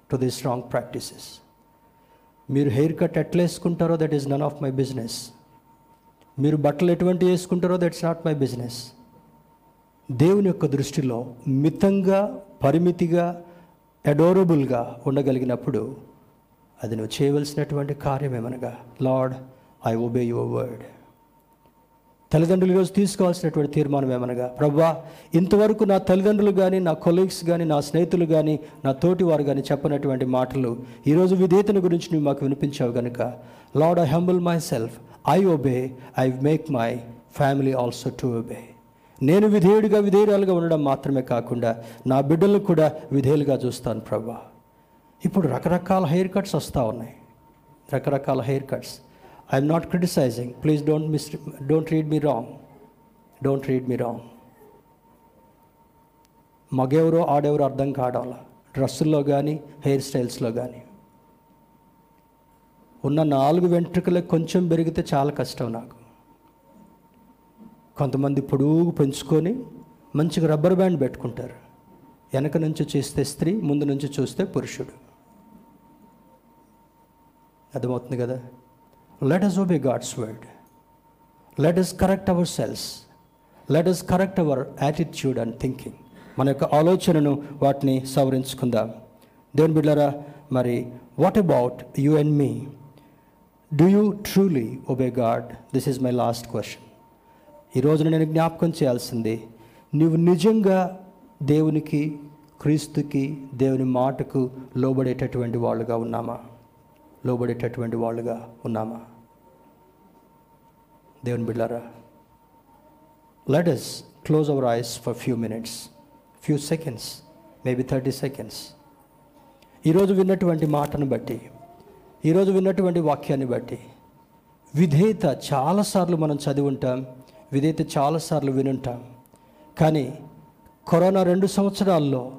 to this wrong practices మీరు హెయిర్ కట్ ఎట్లా వేసుకుంటారో that is none of my business మీరు బట్టలు ఎటువంటి వేసుకుంటారో దట్స్ నాట్ మై బిజినెస్ దేవుని యొక్క దృష్టిలో మితంగా పరిమితిగా అడోరబుల్గా ఉండగలిగినప్పుడు అది నువ్వు చేయవలసినటువంటి కార్యం ఏమనగా Lord I obey your word తల్లిదండ్రులు ఈరోజు తీసుకోవాల్సినటువంటి తీర్మానం ఏమనగా ప్రవ్వా ఇంతవరకు నా తల్లిదండ్రులు కానీ నా కొలీగ్స్ కానీ నా స్నేహితులు కానీ నా తోటి వారు కానీ చెప్పనటువంటి మాటలు ఈరోజు విధేయతను గురించి నువ్వు మాకు వినిపించావు కనుక Lord I humble my self I obey I make my family also to obey నేను విధేయుడిగా విధేయురాలుగా ఉండడం మాత్రమే కాకుండా నా బిడ్డలు కూడా విధేయులుగా చూస్తాను ప్రభా. ఇప్పుడు రకరకాల హెయిర్ కట్స్ వస్తూ ఉన్నాయి. రకరకాల hair cuts. I'm not criticising please don't miss don't read me wrong don't read me wrong మగెవరో ఆడెవరో అర్థం కావడంలా. డ్రెస్సుల్లో కానీ హెయిర్ స్టైల్స్లో కానీ ఉన్న నాలుగు వెంట్రుకలు కొంచెం పెరిగితే చాలా కష్టం నాకు. కొంతమంది పొడుగు పెంచుకొని మంచిగా రబ్బర్ బ్యాండ్ పెట్టుకుంటారు. వెనక నుంచి చూస్తే స్త్రీ ముందు నుంచి చూస్తే పురుషుడు. అర్థమవుతుంది కదా? Let us obey God's word let us correct our selves let us correct our attitude and thinking మన యొక్క ఆలోచనను వాటిని సవరించుకుందాం. దేవుని బిడ్డరా మరి what about you and me do you truly obey God this is my last question ఈరోజు నేను జ్ఞాపకం చేయాల్సింది నువ్వు నిజంగా దేవునికి క్రీస్తుకి దేవుని మాటకు లోబడేటటువంటి వాళ్ళుగా ఉన్నామా? లోబడేటటువంటి వాళ్ళుగా ఉన్నామా? దేవుని బిడ్డారా let us close our eyes for few minutes few seconds maybe thirty seconds ఈరోజు విన్నటువంటి మాటను బట్టి ఈరోజు విన్నటువంటి వాక్యాన్ని బట్టి విధేయత చాలాసార్లు మనం చదివి ఉంటాం విధేయత చాలాసార్లు వినుంటాం. కానీ కరోనా రెండు సంవత్సరాల్లో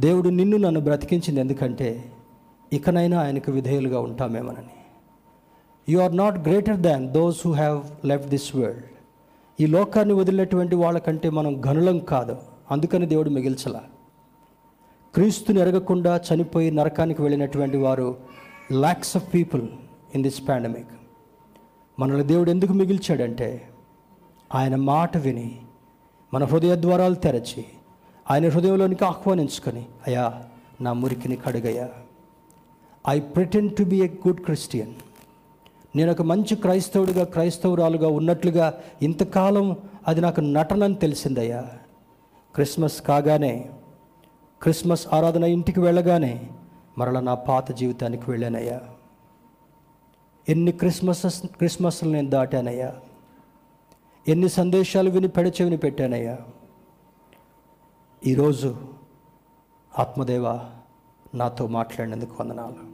దేవుడు నిన్ను నన్ను బ్రతికించింది ఎందుకంటే ఇకనైనా ఆయనకు విధేయులుగా ఉంటామేమనని. You are not greater than those who have left this world ఈ లోకాన్ని వదిలినటువంటి వాళ్ళకంటే మనం గనులం కాదు. అందుకని దేవుడు మిగిల్చలా. క్రీస్తుని ఎరగకుండా చనిపోయి నరకానికి వెళ్ళినటువంటి వారు lakhs of people in this pandemic మనల్ని దేవుడు ఎందుకు మిగిల్చాడంటే ఆయన మాట విని మన హృదయ ద్వారాలు తెరచి ఆయన హృదయంలోనికి ఆహ్వానించుకొని అయ్యా నా మురికిని కడుగయ్యా I pretend to be a good Christian నేను ఒక మంచి క్రైస్తవుడిగా క్రైస్తవురాలుగా ఉన్నట్లుగా ఇంతకాలం అది నాకు నటనని తెలిసిందయ్యా. క్రిస్మస్ కాగానే క్రిస్మస్ ఆరాధన ఇంటికి వెళ్ళగానే మరల నా పాత జీవితానికి వెళ్ళానయ్యా. ఎన్ని క్రిస్మసెస్ క్రిస్మస్లు నేను దాటానయ్యా. ఎన్ని సందేశాలు విని పెడచెవిని పెట్టానయ్యా. ఈరోజు ఆత్మదేవ నాతో మాట్లాడినందుకు వందనాలు.